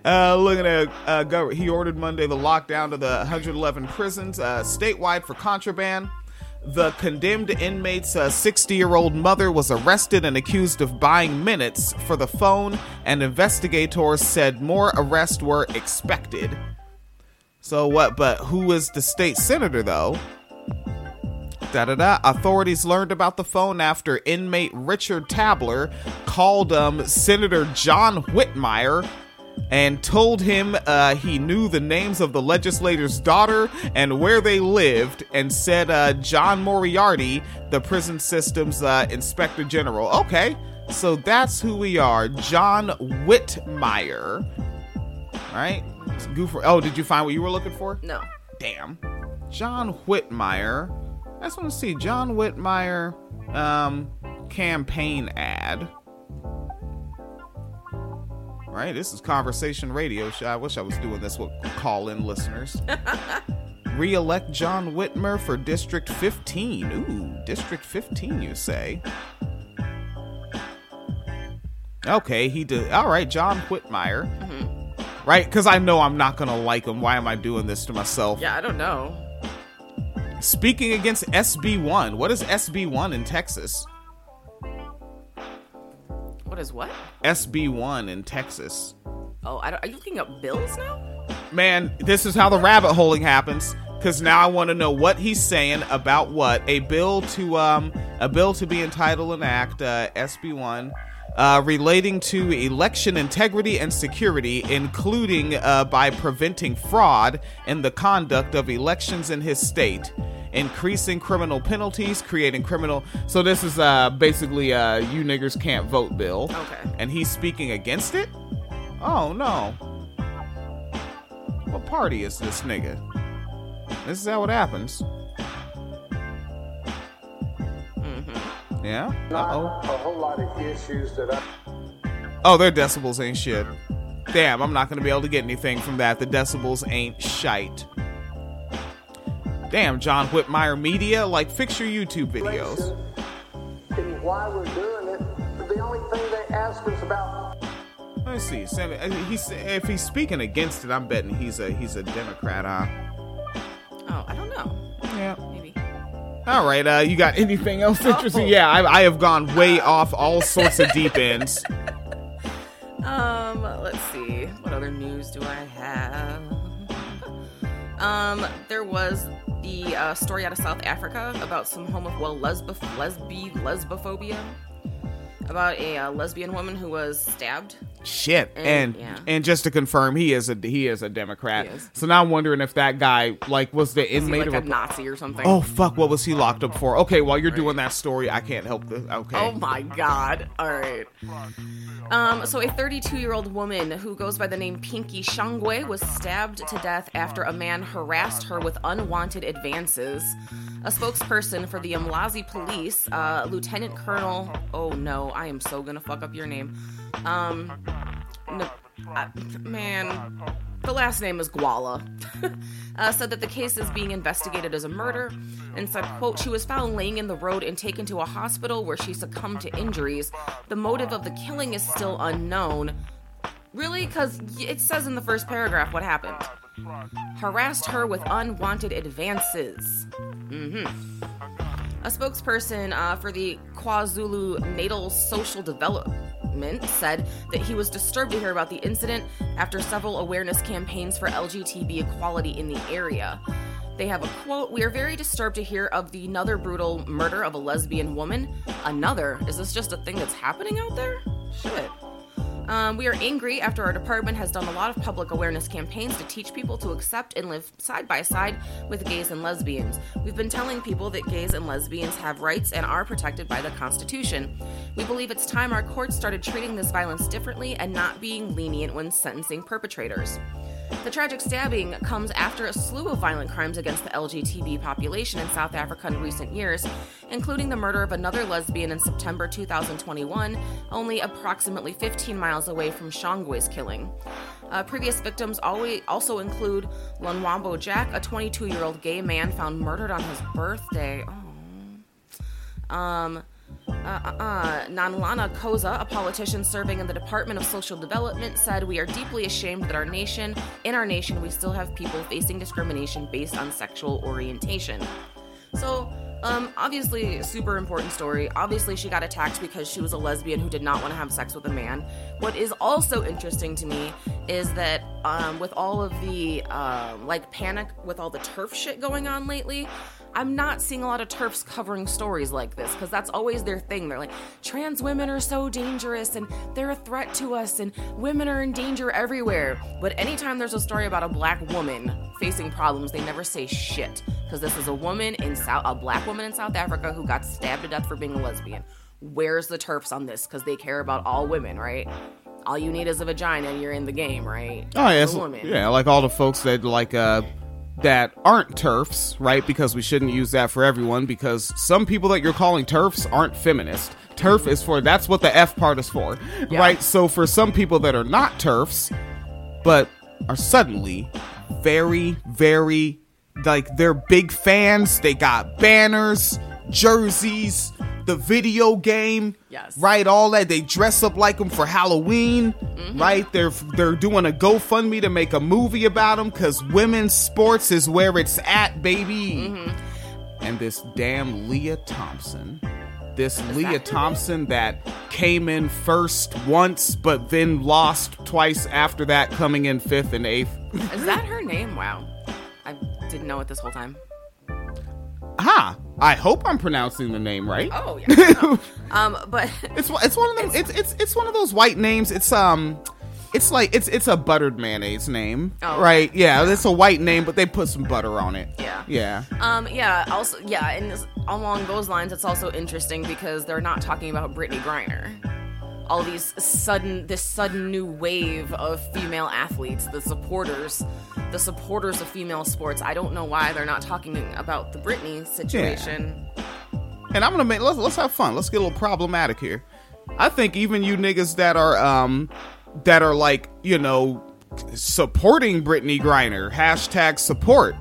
[SPEAKER 2] Uh, looking at uh, gov- he ordered Monday the lockdown of the 111 prisons uh, statewide for contraband. The condemned inmate's 60 year old mother was arrested and accused of buying minutes for the phone, and investigators said more arrests were expected. So, what? But who is the state senator, though? Da da da. Authorities learned about the phone after inmate Richard Tabler called um, Senator John Whitmire and told him uh, he knew the names of the legislator's daughter and where they lived, and said uh, John Moriarty, the prison system's uh, inspector general. Okay, so that's who we are, John Whitmire. All right. Goofer. Oh, did you find what you were looking for?
[SPEAKER 3] No.
[SPEAKER 2] damn. John Whitmire. I just want to see John Whitmire um campaign ad. Right, this is conversation radio. I wish I was doing this with call-in listeners. Re-elect John Whitmire for District 15. Ooh, District 15, you say? Okay, he did. All right, John Whitmire. Mm-hmm. Right, because I know I'm not gonna like him. Why am I doing this to myself?
[SPEAKER 3] Yeah, I don't know.
[SPEAKER 2] Speaking against SB1. What is SB1 in Texas?
[SPEAKER 3] What is what?
[SPEAKER 2] SB1 in Texas.
[SPEAKER 3] Oh, I don't, are you looking up bills now?
[SPEAKER 2] Man, this is how the rabbit holing happens. Cause now I want to know what he's saying about what a bill to um a bill to be entitled an act uh, SB1 uh, relating to election integrity and security, including uh, by preventing fraud in the conduct of elections in his state, increasing criminal penalties, creating criminal. So this is uh, basically uh, you niggers can't vote bill.
[SPEAKER 3] Okay.
[SPEAKER 2] And he's speaking against it. Oh no. What party is this nigga? This is how it happens. Yeah. Uh oh.
[SPEAKER 4] a whole lot of issues that I
[SPEAKER 2] Oh, their decibels ain't shit. Damn, I'm not gonna be able to get anything from that. The decibels ain't shite. Damn, John Whitmire Media, like fix your YouTube videos.
[SPEAKER 4] and why we're doing it. The only thing they ask us about
[SPEAKER 2] Let me see. Sam- uh, He's if he's speaking against it, I'm betting he's a he's a Democrat, huh?
[SPEAKER 3] Oh, I don't know.
[SPEAKER 2] Yeah.
[SPEAKER 3] Maybe.
[SPEAKER 2] All right. Uh, you got anything else interesting? Yeah, I, I have gone way off all sorts of deep ends.
[SPEAKER 3] Um, let's see. What other news do I have? Um, there was the uh, story out of South Africa about some homo well lesbo lesbophobia about a uh, lesbian woman who was stabbed.
[SPEAKER 2] Shit.
[SPEAKER 3] And-
[SPEAKER 2] And
[SPEAKER 3] yeah.
[SPEAKER 2] and just to confirm, he is a he is a Democrat.
[SPEAKER 3] Is.
[SPEAKER 2] So now I'm wondering if that guy like was the
[SPEAKER 3] Was
[SPEAKER 2] inmate
[SPEAKER 3] like
[SPEAKER 2] of a.
[SPEAKER 3] Nazi or something?
[SPEAKER 2] Oh fuck! What was he locked up for? Okay, while you're doing that story, I can't help the. Okay.
[SPEAKER 3] Oh my god. All right. Um, so a 32-year-old woman who goes by the name Pinky Shongwe was stabbed to death after a man harassed her with unwanted advances. A spokesperson for the Umlazi police, uh, Lieutenant Colonel, oh no, I am so gonna fuck up your name. Um, no, uh, man, the last name is Gwala, uh, said that the case is being investigated as a murder and said, quote, she was found laying in the road and taken to a hospital where she succumbed to injuries. The motive of the killing is still unknown. Really? Because it says in the first paragraph what happened. Harassed her with unwanted advances. Mm-hmm. A spokesperson uh, for the KwaZulu Natal Social Development said that he was disturbed to hear about the incident after several awareness campaigns for LGBT equality in the area. They have a quote We are very disturbed to hear of the another brutal murder of a lesbian woman. Another? Is this just a thing that's happening out there? Shit. Um, we are angry after our department has done a lot of public awareness campaigns to teach people to accept and live side by side with gays and lesbians. We've been telling people that gays and lesbians have rights and are protected by the Constitution. We believe it's time our courts started treating this violence differently and not being lenient when sentencing perpetrators. The tragic stabbing comes after a slew of violent crimes against the LGBT population in South Africa in recent years, including the murder of another lesbian in September 2021, only approximately 15 miles away from Shongwe's killing. Uh, previous victims also include Lonwabo Jack, a 22 year old gay man found murdered on his birthday. Oh. Um, uh, uh, uh, Nonhlanhla Khoza, a politician serving in the Department of Social Development, said, We are deeply ashamed that our nation, in our nation, we still have people facing discrimination based on sexual orientation. So, um, obviously, super important story. Obviously, she got attacked because she was a lesbian who did not want to have sex with a man. What is also interesting to me is that um, with all of the uh, like panic with all the TERF shit going on lately, I'm not seeing a lot of TERFs covering stories like this because that's always their thing. They're like, trans women are so dangerous and they're a threat to us and women are in danger everywhere. But anytime there's a story about a black woman facing problems, they never say shit because this is a woman in South, a black woman in South Africa who got stabbed to death for being a lesbian. Where's the TERFs on this? Because they care about all women, right? All you need is a vagina and you're in the game, right?
[SPEAKER 2] Oh yeah, yeah, like all the folks that like uh that aren't TERFs, right? Because we shouldn't use that for everyone because some people that you're calling TERFs aren't feminist. TERF is for that's what the F part is for,
[SPEAKER 3] Yeah.
[SPEAKER 2] right? So for some people that are not TERFs, but are suddenly very, very like they're big fans. They got banners, jerseys, the video game,
[SPEAKER 3] Yes.
[SPEAKER 2] right? All that they dress up like them for Halloween,
[SPEAKER 3] Mm-hmm.
[SPEAKER 2] right? They're they're doing a GoFundMe to make a movie about them because women's sports is where it's at, baby.
[SPEAKER 3] Mm-hmm.
[SPEAKER 2] And this damn Leah Thompson. This Leah
[SPEAKER 3] her
[SPEAKER 2] Thompson that came in first once, but then lost twice after that, coming in fifth and eighth.
[SPEAKER 3] Is that her name? Wow. I didn't know it this whole time.
[SPEAKER 2] Ha! I hope I'm pronouncing the name right.
[SPEAKER 3] Oh, yeah. no. um, but
[SPEAKER 2] It's one- it's one of them. It's it's it's one of those white names. It's um, it's like it's it's a buttered mayonnaise name,
[SPEAKER 3] Oh,
[SPEAKER 2] right? Yeah, it's a white name, but they put some butter on it.
[SPEAKER 3] Yeah.
[SPEAKER 2] yeah.
[SPEAKER 3] Um, yeah, also, yeah, and this- along those lines, it's also interesting because they're not talking about Brittney Griner. All these sudden, this sudden new wave of female athletes, the supporters, the supporters of female sports. I don't know why they're not talking about the Brittney situation.
[SPEAKER 2] And I'm gonna make let's let's have fun. Let's get a little problematic here. I think even you niggas that are um that are like you know supporting Brittney Griner hashtag support.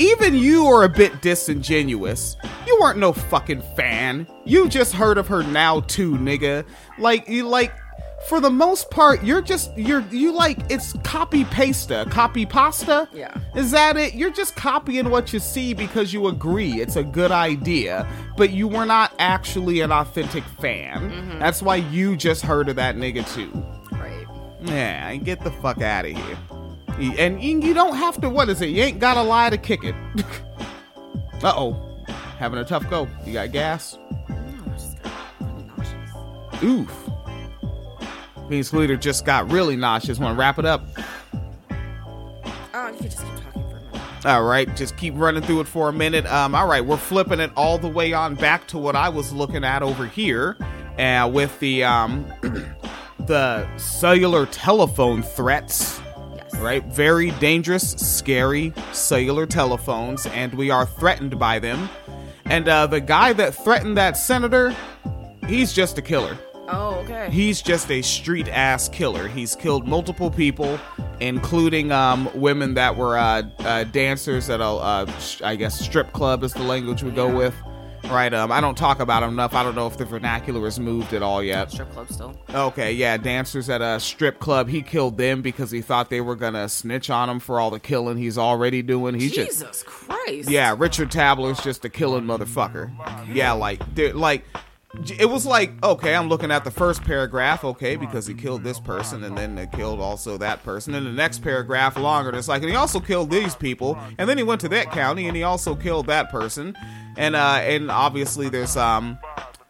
[SPEAKER 2] Even you are a bit disingenuous. You weren't no fucking fan. You just heard of her now too, nigga. Like you like for the most part, you're just you're you like it's copy pasta, copy pasta.
[SPEAKER 3] Yeah.
[SPEAKER 2] Is that it? You're just copying what you see because you agree it's a good idea, but you were not actually an authentic fan. Mm-hmm. That's why you just heard of that nigga too.
[SPEAKER 3] Right.
[SPEAKER 2] Yeah, get the fuck out of here. And you don't have to, what is it? You ain't gotta lie to kick it. uh oh. Having a tough go. You got gas?
[SPEAKER 3] No, I just got really nauseous.
[SPEAKER 2] Oof. Beans Leader just got really nauseous. Want to wrap it up?
[SPEAKER 3] Oh, you could just keep talking for a minute.
[SPEAKER 2] All right, just keep running through it for a minute. Um, all right, we're flipping it all the way on back to what I was looking at over here, uh, with the um, the cellular telephone threats. Right, very dangerous, scary cellular telephones, and we are threatened by them. And uh, the guy that threatened that senator, he's just a killer.
[SPEAKER 3] Oh, okay.
[SPEAKER 2] He's just a street ass killer. He's killed multiple people, including um, women that were uh, uh, dancers at a, uh, sh- I guess, strip club is the language we go with. Right? Um, I don't talk about him enough. I don't know if the vernacular has moved at all yet.
[SPEAKER 3] Strip club still.
[SPEAKER 2] Okay, yeah, dancers at a strip club. He killed them because he thought they were gonna snitch on him for all the killing he's already doing. He's just
[SPEAKER 3] Jesus Christ.
[SPEAKER 2] yeah, Richard Tabler's just a killing motherfucker. Yeah, like like it was like okay, I'm looking at the first paragraph, okay, because he killed this person and then they killed also that person. And the next paragraph longer, it's like and he also killed these people, and then he went to that county and he also killed that person. And uh and obviously there's um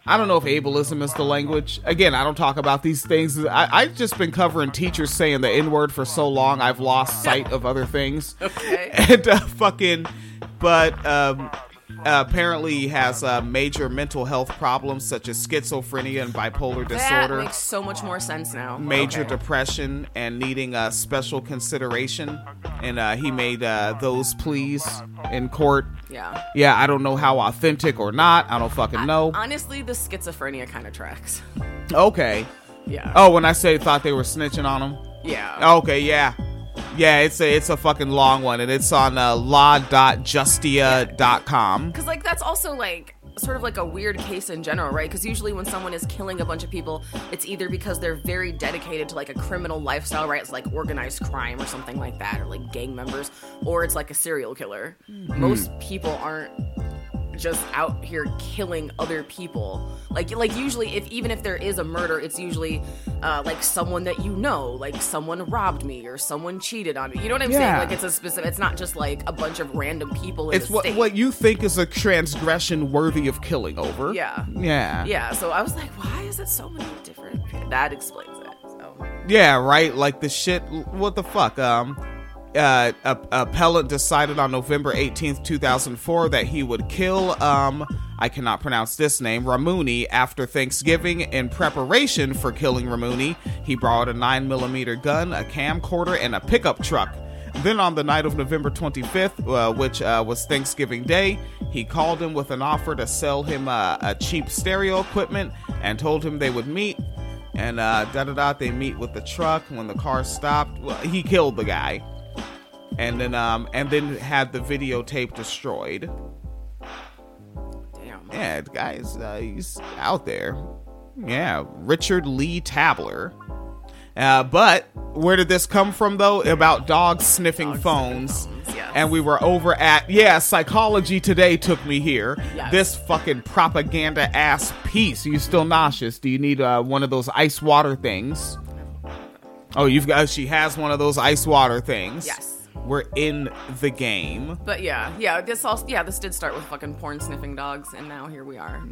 [SPEAKER 2] I don't know if ableism is the language. Again, I don't talk about these things. I, I've just been covering teachers saying the N word for so long, I've lost sight of other things.
[SPEAKER 3] Okay.
[SPEAKER 2] And uh, fucking, but um, uh, apparently has uh, major mental health problems such as schizophrenia and bipolar
[SPEAKER 3] That
[SPEAKER 2] disorder,
[SPEAKER 3] makes so much more sense now.
[SPEAKER 2] major
[SPEAKER 3] Okay.
[SPEAKER 2] depression, and needing uh, special consideration. And uh, he made uh, those pleas in court.
[SPEAKER 3] Yeah.
[SPEAKER 2] Yeah, I don't know how authentic or not. I don't fucking know.
[SPEAKER 3] Honestly, the schizophrenia kind of tracks.
[SPEAKER 2] Okay.
[SPEAKER 3] Yeah.
[SPEAKER 2] Oh, when I say thought they were snitching on him.
[SPEAKER 3] Yeah.
[SPEAKER 2] Okay, yeah. Yeah, it's a it's a fucking long one, and it's on uh, law.justia.com.
[SPEAKER 3] Because, like, that's also, like, sort of like a weird case in general, right? Because usually when someone is killing a bunch of people, it's either because they're very dedicated to, like, a criminal lifestyle, right? It's like organized crime or something like that, or, like, gang members, or it's like a serial killer. Most people aren't just out here killing other people like like usually if even if there is a murder it's usually uh like someone that you know like someone robbed me or someone cheated on me you know what i'm saying like it's a specific it's not just like a bunch of random people in
[SPEAKER 2] It's
[SPEAKER 3] the
[SPEAKER 2] what
[SPEAKER 3] state.
[SPEAKER 2] what you think is a transgression worthy of killing over.
[SPEAKER 3] Yeah.
[SPEAKER 2] Yeah.
[SPEAKER 3] yeah so i was like why is it so many different that explains it so
[SPEAKER 2] Yeah, right. Like the shit. What the fuck? Um, uh, a, appellant decided on November eighteenth, two thousand four, that he would kill. Um, I cannot pronounce this name. Ramuni after Thanksgiving. In preparation for killing Ramuni, he brought a nine millimeter gun, a camcorder, and a pickup truck. Then on the night of November 25th, uh, which uh, was Thanksgiving Day, he called him with an offer to sell him uh, a cheap stereo equipment and told him they would meet and uh, da da da. They meet with the truck. When the car stopped, well, he killed the guy, and then um and then had the videotape destroyed.
[SPEAKER 3] damn
[SPEAKER 2] Yeah, guy's uh, he's out there. Yeah, Richard Lee Tabler. Uh, but where did this come from though? About dogs sniffing
[SPEAKER 3] Dogs
[SPEAKER 2] phones.
[SPEAKER 3] sniffing phones, yes.
[SPEAKER 2] And we were over at yeah, psychology today took me here.
[SPEAKER 3] Yes.
[SPEAKER 2] This fucking propaganda ass piece. Are you still nauseous? Do you need uh, one of those ice water things? Oh, you've got. She has one of those ice water things.
[SPEAKER 3] Yes.
[SPEAKER 2] We're in the game.
[SPEAKER 3] but yeah yeah this also yeah this did start with fucking porn sniffing dogs and now here we are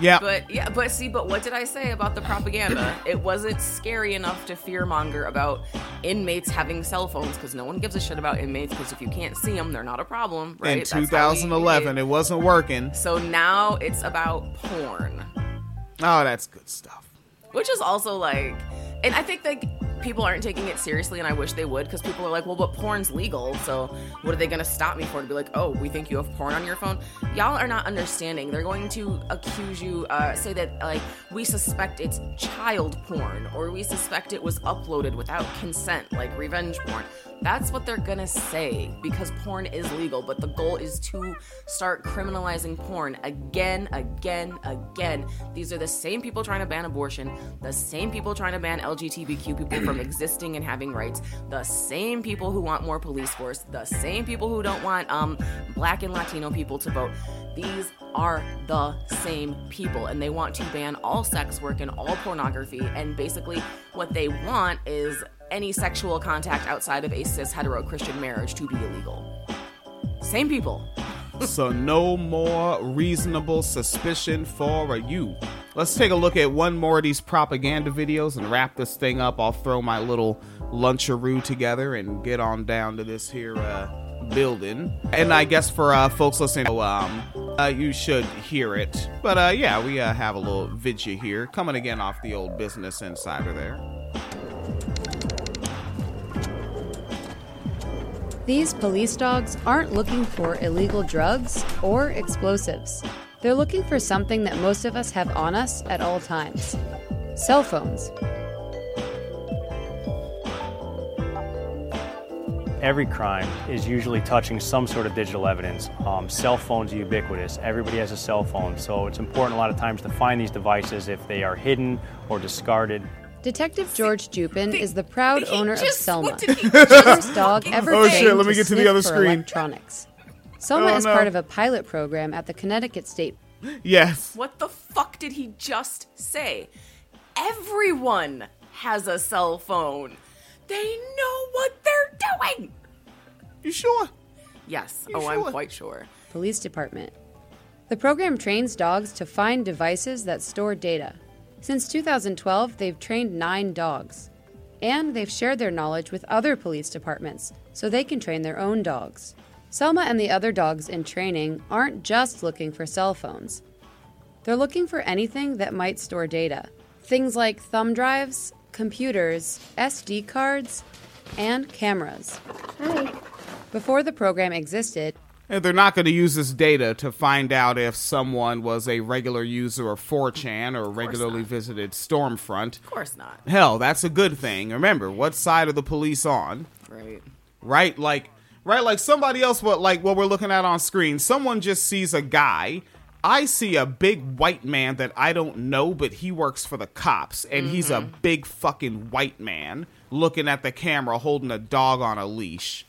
[SPEAKER 2] Yeah.
[SPEAKER 3] But yeah, but see, but what did I say about the propaganda? it wasn't scary enough to fearmonger about inmates having cell phones because no one gives a shit about inmates because if you can't see them, they're not a problem, right?
[SPEAKER 2] in
[SPEAKER 3] That's how we-
[SPEAKER 2] 2011, it wasn't working.
[SPEAKER 3] so now it's about porn,
[SPEAKER 2] Oh, that's good stuff.
[SPEAKER 3] which is also like, and I think like people aren't taking it seriously, and I wish they would because people are like, well, but porn's legal, so what are they gonna stop me for? To be like, oh, we think you have porn on your phone? Y'all are not understanding. They're going to accuse you, uh, say that like we suspect it's child porn, or we suspect it was uploaded without consent, like revenge porn. That's what they're gonna say because porn is legal, but the goal is to start criminalizing porn again, again, again. These are the same people trying to ban abortion, the same people trying to ban LGBTQ people from existing and having rights, the same people who want more police force, the same people who don't want um black and Latino people to vote. These are the same people and they want to ban all sex work and all pornography and basically what they want is any sexual contact outside of a cis hetero Christian marriage to be illegal. Same people.
[SPEAKER 2] so no more reasonable suspicion for a you. Let's take a look at one more of these propaganda videos and wrap this thing up. I'll throw my little luncharoo together and get on down to this here uh, building. And I guess for uh, folks listening, um, uh, you should hear it. But uh, yeah, we uh, have a little video here coming again off the old Business Insider there.
[SPEAKER 5] These police dogs aren't looking for illegal drugs or explosives. They're looking for something that most of us have on us at all times cell phones.
[SPEAKER 6] every crime is usually touching some sort of digital evidence. Um, cell phones are ubiquitous. Everybody has a cell phone, so it's important a lot of times to find these devices if they are hidden or discarded.
[SPEAKER 5] Detective George Jupin is the proud
[SPEAKER 3] He
[SPEAKER 5] owner of
[SPEAKER 3] just-
[SPEAKER 5] Selma,
[SPEAKER 3] what did he
[SPEAKER 5] the first dog ever
[SPEAKER 2] Oh,
[SPEAKER 5] trained
[SPEAKER 2] shit, let me get to the other screen.
[SPEAKER 5] electronics. Selma
[SPEAKER 2] Oh,
[SPEAKER 5] is
[SPEAKER 2] no.
[SPEAKER 5] part of a pilot program at the Connecticut State
[SPEAKER 2] Yes.
[SPEAKER 3] What the fuck did he just say? Everyone has a cell phone. They know what they're doing.
[SPEAKER 2] You sure?
[SPEAKER 3] Yes.
[SPEAKER 2] You
[SPEAKER 3] oh, I'm quite sure.
[SPEAKER 5] Police Department. The program trains dogs to find devices that store data. Since 2012, they've trained nine dogs. And they've shared their knowledge with other police departments so they can train their own dogs. Selma and the other dogs in training aren't just looking for cell phones. They're looking for anything that might store data. Things like thumb drives, computers, SD cards, and cameras. Hi. Before the program existed,
[SPEAKER 2] And they're not going to use this data to find out if someone was a regular user of 4chan or regularly
[SPEAKER 3] not.
[SPEAKER 2] visited Stormfront.
[SPEAKER 3] Of course not.
[SPEAKER 2] Hell, that's a good thing. Remember, what side are the police on?
[SPEAKER 3] Right.
[SPEAKER 2] Right? Like, right? Like somebody else, what like what we're looking at on screen. Someone just sees a guy. I see a big white man that I don't know, but he works for the cops, and he's a big fucking white man looking at the camera holding a dog on a leash.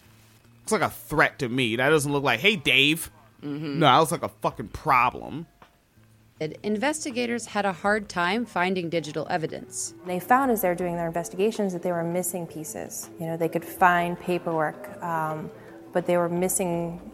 [SPEAKER 2] It's like a threat to me. That doesn't look like, hey, Dave. No, that looks like a fucking problem.
[SPEAKER 5] investigators had a hard time finding digital evidence.
[SPEAKER 7] They found as they were doing their investigations that they were missing pieces. You know, they could find paperwork, um, but they were missing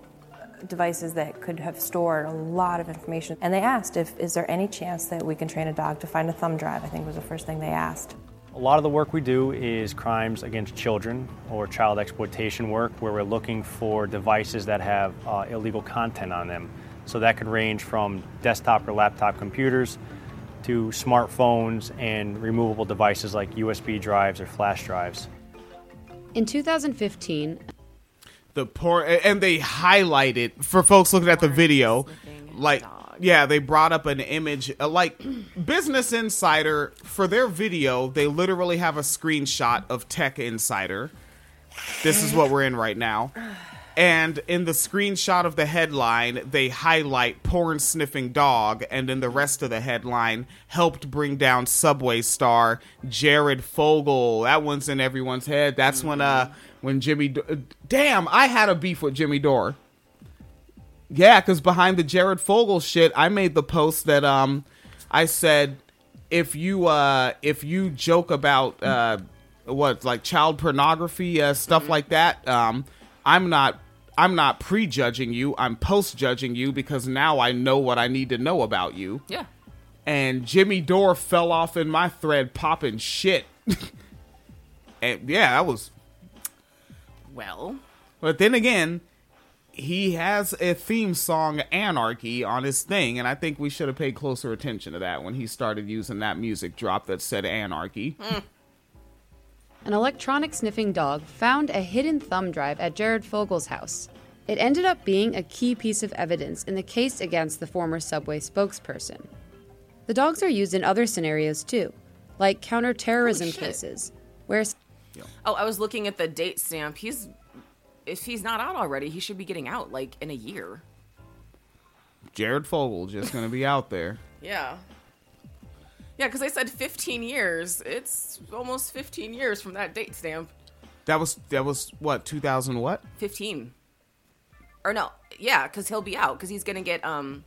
[SPEAKER 7] devices that could have stored a lot of information. And they asked if is there any chance that we can train a dog to find a thumb drive? I think was the first thing they asked.
[SPEAKER 6] A lot of the work we do is crimes against children or child exploitation work where we're looking for devices that have uh, illegal content on them. So that could range from desktop or laptop computers to smartphones and removable devices like USB drives or flash drives.
[SPEAKER 5] In 2015,
[SPEAKER 2] the poor and they highlighted for folks looking at the video. like yeah they brought up an image uh, like business insider for their video they literally have a screenshot of tech insider. This is what we're in right now. And in the screenshot of the headline they highlight porn sniffing dog and in the rest of the headline helped bring down subway star jared fogle. That one's in everyone's head. That's when uh when jimmy D- uh, damn i had a beef with jimmy dore. Yeah because behind the jared fogle shit i made the post that um i said if you uh if you joke about uh what like child pornography uh, stuff like that um i'm not i'm not prejudging you i'm post judging you because now i know what i need to know about you.
[SPEAKER 3] Yeah.
[SPEAKER 2] and jimmy dore fell off in my thread popping shit. And yeah that was
[SPEAKER 3] Well,
[SPEAKER 2] but then again he has a theme song anarchy on his thing and i think we should have paid closer attention to that when he started using that music drop that said anarchy
[SPEAKER 5] an electronic sniffing dog found a hidden thumb drive at Jared Fogle's house. It ended up being a key piece of evidence in the case against the former Subway spokesperson. The dogs are used in other scenarios too, like counterterrorism
[SPEAKER 3] Holy
[SPEAKER 5] cases, where
[SPEAKER 3] oh, I was looking at the date stamp. He's if he's not out already, he should be getting out like in a year.
[SPEAKER 2] jared fogle just gonna be out there
[SPEAKER 3] Yeah. Yeah, because I said 15 years. It's almost 15 years from that date stamp.
[SPEAKER 2] that was that was what 2000 what
[SPEAKER 3] 15. Or no, yeah, because he'll be out because he's gonna get um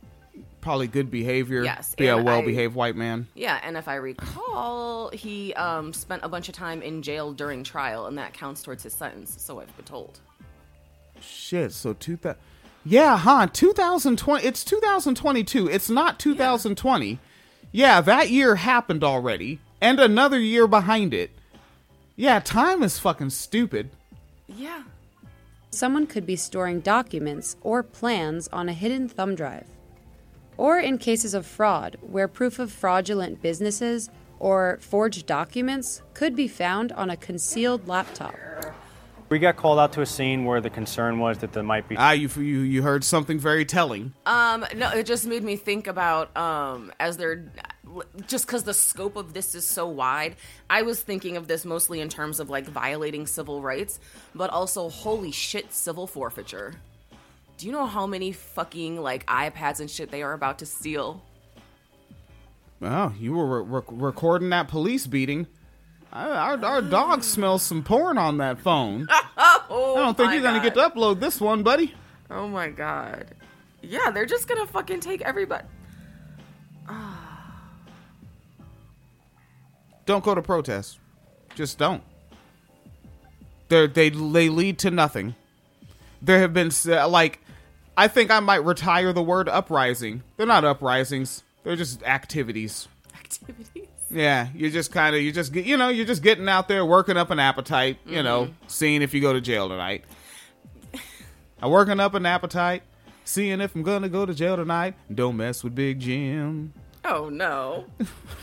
[SPEAKER 2] probably good behavior
[SPEAKER 3] Yes,
[SPEAKER 2] be a well-behaved white man
[SPEAKER 3] yeah, and if I recall, he um spent a bunch of time in jail during trial, and that counts towards his sentence. So I've been told.
[SPEAKER 2] shit so 2000 yeah huh 2020 it's 2022 it's not 2020 yeah that year happened already and another year behind it yeah time is fucking stupid
[SPEAKER 3] Yeah.
[SPEAKER 5] someone could be storing documents or plans on a hidden thumb drive. Or in cases of fraud, where proof of fraudulent businesses or forged documents could be found on a concealed laptop.
[SPEAKER 6] We got called out to a scene where the concern was that there might be
[SPEAKER 2] ah you you you heard something very telling
[SPEAKER 3] Um, no, it just made me think about um as they're just because the scope of this is so wide, I was thinking of this mostly in terms of like violating civil rights, but also holy shit, civil forfeiture. Do you know how many fucking like iPads and shit they are about to steal?
[SPEAKER 2] Oh, you were re- re- recording that police beating. Our, our dog smells some porn on that phone.
[SPEAKER 3] Oh,
[SPEAKER 2] I don't think you're gonna get to upload this one, buddy.
[SPEAKER 3] Oh my god. Yeah, they're just gonna fucking take everybody.
[SPEAKER 2] Don't go to protests. Just don't. They they they lead to nothing. There have been uh, like, I think I might retire the word uprising. They're not uprisings. They're just activities.
[SPEAKER 3] Activities.
[SPEAKER 2] Yeah, you're just kind of you just you know you're just getting out there working up an appetite. You know,
[SPEAKER 3] Mm-hmm.
[SPEAKER 2] seeing if you go to jail tonight. I'm working up an appetite, seeing if I'm gonna go to jail tonight. Don't mess with Big Jim.
[SPEAKER 3] Oh no.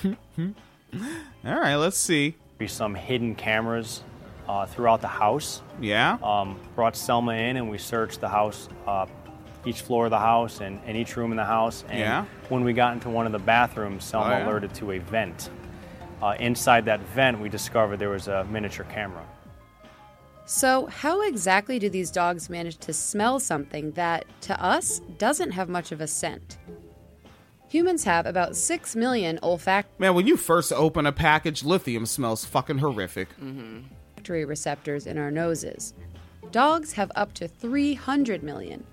[SPEAKER 2] All right, let's see.
[SPEAKER 6] Be some hidden cameras uh, throughout the house.
[SPEAKER 2] Yeah,
[SPEAKER 6] Um, brought Selma in and we searched the house, uh, each floor of the house and, and each room in the house. And
[SPEAKER 2] Yeah.
[SPEAKER 6] when we got into one of the bathrooms, Selma
[SPEAKER 2] Oh, yeah?
[SPEAKER 6] alerted to a vent. Uh, inside that vent, we discovered there was a miniature camera.
[SPEAKER 5] So, how exactly do these dogs manage to smell something that, to us, doesn't have much of a scent? Humans have about 6 million olfactory
[SPEAKER 2] man. When you first open a package, lithium smells fucking horrific.
[SPEAKER 5] receptors in our noses. Dogs have up to 300 million.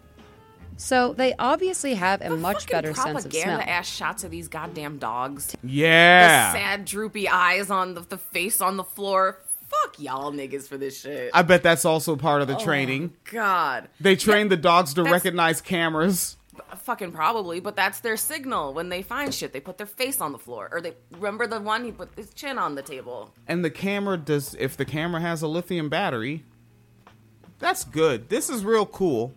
[SPEAKER 5] So, they obviously have a much better sense of smell.
[SPEAKER 3] propaganda ass shots of these goddamn dogs.
[SPEAKER 2] Yeah,
[SPEAKER 3] The sad droopy eyes on the, the face on the floor. Fuck y'all niggas for this shit.
[SPEAKER 2] I bet that's also part
[SPEAKER 3] Oh.
[SPEAKER 2] of the oh training.
[SPEAKER 3] God.
[SPEAKER 2] They train the dogs to recognize cameras.
[SPEAKER 3] Fucking probably, but that's their signal when they find shit. They put their face on the floor. Or they remember the one he put his chin on the table.
[SPEAKER 2] And the camera does if the camera has a lithium battery. That's good. This is real cool.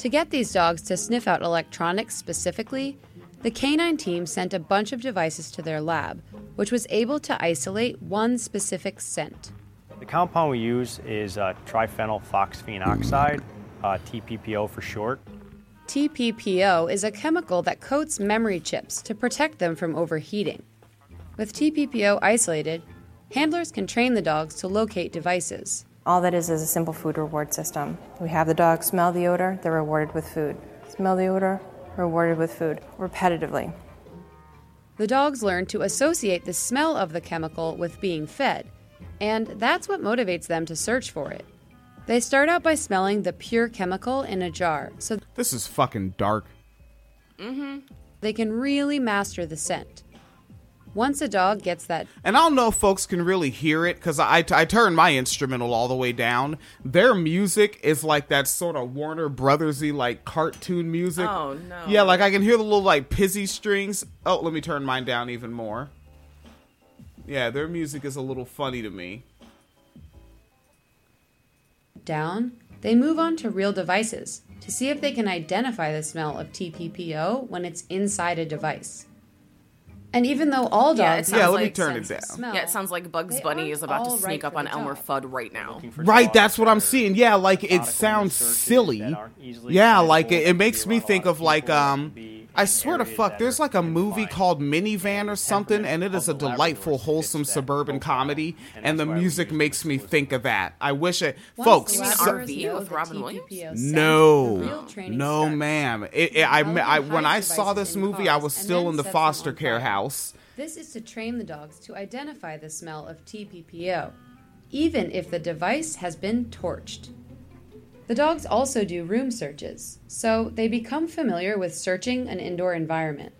[SPEAKER 5] To get these dogs to sniff out electronics specifically, the canine team sent a bunch of devices to their lab, which was able to isolate one specific scent.
[SPEAKER 6] The compound we use is uh, triphenylphosphine oxide, uh, TPPO for short.
[SPEAKER 5] TPPO is a chemical that coats memory chips to protect them from overheating. With TPPO isolated, handlers can train the dogs to locate devices.
[SPEAKER 7] All that is is a simple food reward system. We have the dog smell the odor, they're rewarded with food. Smell the odor, rewarded with food, repetitively.
[SPEAKER 5] The dogs learn to associate the smell of the chemical with being fed, and that's what motivates them to search for it. They start out by smelling the pure chemical in a jar so
[SPEAKER 2] This is fucking dark. Mm-hmm.
[SPEAKER 5] They can really master the scent. Once a dog gets that
[SPEAKER 2] And I don't know if folks can really hear it because I, I turned my instrumental all the way down. Their music is like that sort of Warner Brothersy like cartoon music.
[SPEAKER 3] Oh, no.
[SPEAKER 2] Yeah, like I can hear the little like pizzy strings. Oh, let me turn mine down even more. Yeah, their music is a little funny to me.
[SPEAKER 5] down, they move on to real devices to see if they can identify the smell of TPPO when it's inside a device. And even though all
[SPEAKER 3] Yeah, it
[SPEAKER 5] dogs
[SPEAKER 3] sounds
[SPEAKER 2] Yeah,
[SPEAKER 5] have
[SPEAKER 2] let me
[SPEAKER 3] like
[SPEAKER 2] turn it down.
[SPEAKER 5] smell,
[SPEAKER 3] Yeah, it sounds like Bugs
[SPEAKER 5] They
[SPEAKER 3] Bunny
[SPEAKER 5] aren't
[SPEAKER 3] is about to
[SPEAKER 5] all
[SPEAKER 3] sneak up
[SPEAKER 5] for
[SPEAKER 3] on
[SPEAKER 5] the
[SPEAKER 3] Elmer
[SPEAKER 5] job.
[SPEAKER 3] Fudd right now.
[SPEAKER 6] Looking for
[SPEAKER 2] Right,
[SPEAKER 6] dogs
[SPEAKER 2] that's what
[SPEAKER 6] that
[SPEAKER 2] I'm
[SPEAKER 6] are
[SPEAKER 2] seeing. Yeah, like it
[SPEAKER 6] methodical
[SPEAKER 2] sounds
[SPEAKER 6] researchers
[SPEAKER 2] silly.
[SPEAKER 6] that aren't easily
[SPEAKER 2] Yeah, like it,
[SPEAKER 6] could
[SPEAKER 2] it makes me think of like um
[SPEAKER 6] be
[SPEAKER 2] I swear to fuck, there's like a movie
[SPEAKER 6] confined.
[SPEAKER 2] called Minivan or something, and it is a delightful, wholesome suburban comedy,
[SPEAKER 6] and
[SPEAKER 2] and the
[SPEAKER 6] that's why we
[SPEAKER 2] music makes me think of that. I wish it,
[SPEAKER 5] Once
[SPEAKER 2] folks.
[SPEAKER 3] You mean
[SPEAKER 2] so-
[SPEAKER 3] RV with Robin Williams?
[SPEAKER 5] TPPO
[SPEAKER 2] no, no,
[SPEAKER 5] starts.
[SPEAKER 2] ma'am. It, it, I,
[SPEAKER 5] Developing
[SPEAKER 2] I, when I saw this movie, I was still in the foster care house.
[SPEAKER 5] This is to train the dogs to identify the smell of TPPO, even if the device has been torched. The dogs also do room searches, so they become familiar with searching an indoor environment.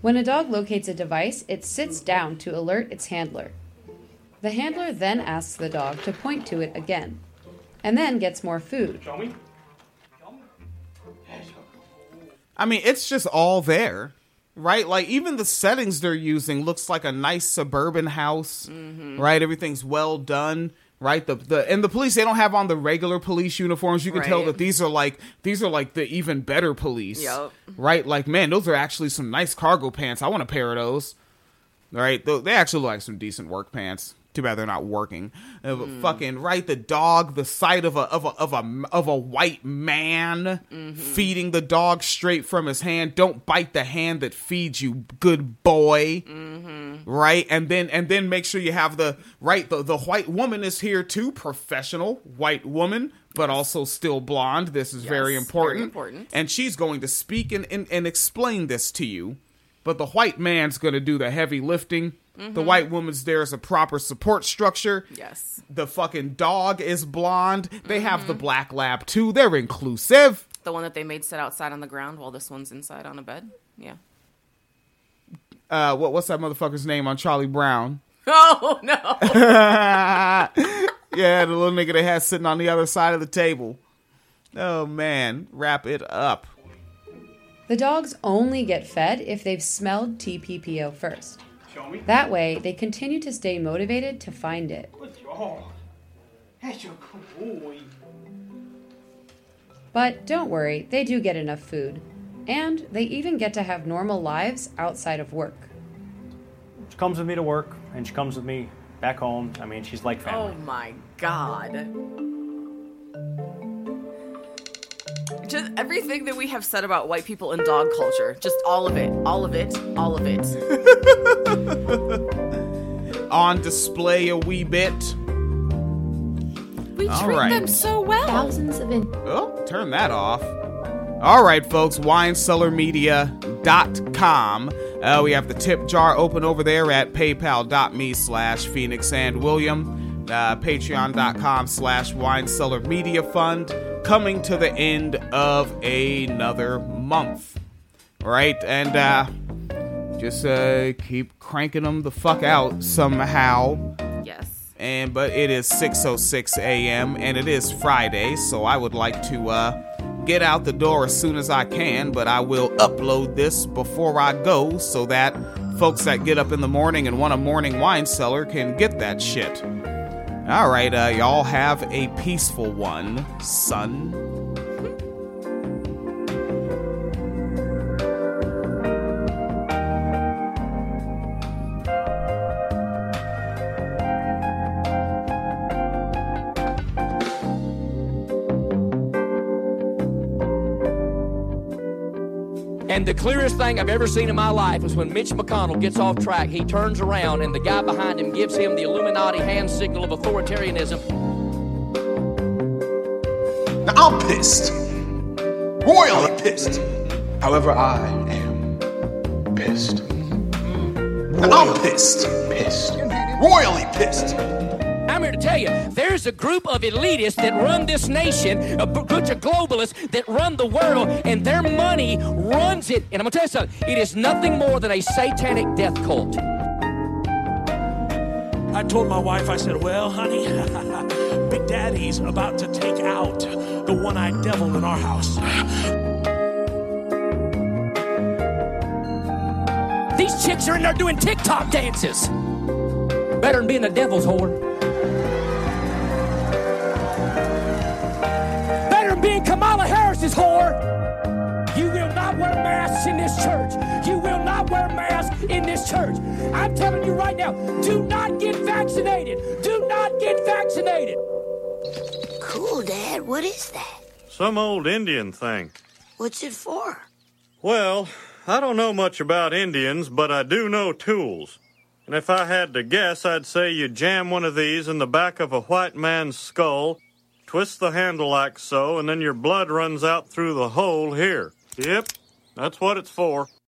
[SPEAKER 5] When a dog locates a device, it sits down to alert its handler. The handler then asks the dog to point to it again, and then gets more food.
[SPEAKER 2] I mean, it's just all there, right? Like even the settings they're using looks like a nice suburban house,
[SPEAKER 3] Mm-hmm.
[SPEAKER 2] right? Everything's well done, right? The the and the police they don't have on the regular police uniforms. You can tell that these are like these are like the even better police,
[SPEAKER 3] Yup.
[SPEAKER 2] right? Like man, those are actually some nice cargo pants. I want a pair of those. Right? They actually look like some decent work pants. Too bad they're not working. Uh, mm. Fucking right, the dog, the sight of a of a of a of a white man mm-hmm. feeding the dog straight from his hand. Don't bite the hand that feeds you, good boy. Mm. Right, and then and then make sure you have the right. The the white woman is here too, professional white woman, but also still blonde. This is
[SPEAKER 3] Yes,
[SPEAKER 2] very
[SPEAKER 3] very
[SPEAKER 2] important.
[SPEAKER 3] important.
[SPEAKER 2] And she's going to speak and, and, and explain this to you. But the white man's going to do the heavy lifting.
[SPEAKER 3] Mm-hmm.
[SPEAKER 2] The white woman's there as a proper support structure.
[SPEAKER 3] Yes.
[SPEAKER 2] The fucking dog is blonde. They have
[SPEAKER 3] Mm-hmm.
[SPEAKER 2] the black lab too. They're inclusive.
[SPEAKER 3] The one that they made sit outside on the ground while this one's inside on a bed. Yeah.
[SPEAKER 2] Uh, what what's that motherfucker's name on Charlie Brown?
[SPEAKER 3] Oh no.
[SPEAKER 2] Yeah, the little nigga they had sitting on the other side of the table. Oh man, wrap it up.
[SPEAKER 5] The dogs only get fed if they've smelled TPPO first. That way, they continue to stay motivated to find it.
[SPEAKER 8] That's your good boy.
[SPEAKER 5] But don't worry, they do get enough food. And they even get to have normal lives outside of work.
[SPEAKER 6] She comes with me to work, and she comes with me back home. I mean, she's like
[SPEAKER 3] oh
[SPEAKER 6] family.
[SPEAKER 3] oh my god. Just everything that we have said about white people and dog culture, just all of it, all of it, all of it.
[SPEAKER 2] On display a wee bit.
[SPEAKER 3] We
[SPEAKER 2] All
[SPEAKER 3] treat
[SPEAKER 2] right.
[SPEAKER 3] them so well.
[SPEAKER 5] Thousands of in-
[SPEAKER 2] Oh, turn that off. All right, folks, winecellarmedia.com. Uh, we have the tip jar open over there at paypal.me slash Phoenix and William, uh, patreon.com slash winecellar media fund, coming to the end of another month. All right, and uh, just uh, keep cranking them the fuck out somehow
[SPEAKER 3] Yes.
[SPEAKER 2] and but it is 6:06 a.m. and it is Friday, so I would like to uh, get out the door as soon as I can. But I will upload this before I go, so that folks that get up in the morning and want a morning wine cellar can get that shit. All right, uh, y'all have a peaceful one, son.
[SPEAKER 9] And the clearest thing I've ever seen in my life was when Mitch McConnell gets off track, he turns around and the guy behind him gives him the Illuminati hand signal of authoritarianism.
[SPEAKER 10] Now, I'm pissed. Royally pissed. However, I am pissed. Now, I'm pissed. Pissed. Royally pissed.
[SPEAKER 9] I'm here to tell you, there's a group of elitists that run this nation, a bunch of globalists that run the world, and their money runs it. And I'm gonna tell you something, it is nothing more than a satanic death cult.
[SPEAKER 11] I told my wife, I said, Well, honey, Big Daddy's about to take out the one eyed devil in our house.
[SPEAKER 9] These chicks are in there doing TikTok dances. Better than being a devil's whore. Masks in this church. You will not wear masks in this church. I'm telling you right now, do not get vaccinated. Do not get vaccinated.
[SPEAKER 12] Cool, Dad. What is that?
[SPEAKER 13] Some old Indian thing.
[SPEAKER 12] What's it for?
[SPEAKER 13] Well, I don't know much about Indians, but I do know tools. And if I had to guess, I'd say you jam one of these in the back of a white man's skull, twist the handle like so, and then your blood runs out through the hole here. Yep, that's what it's for.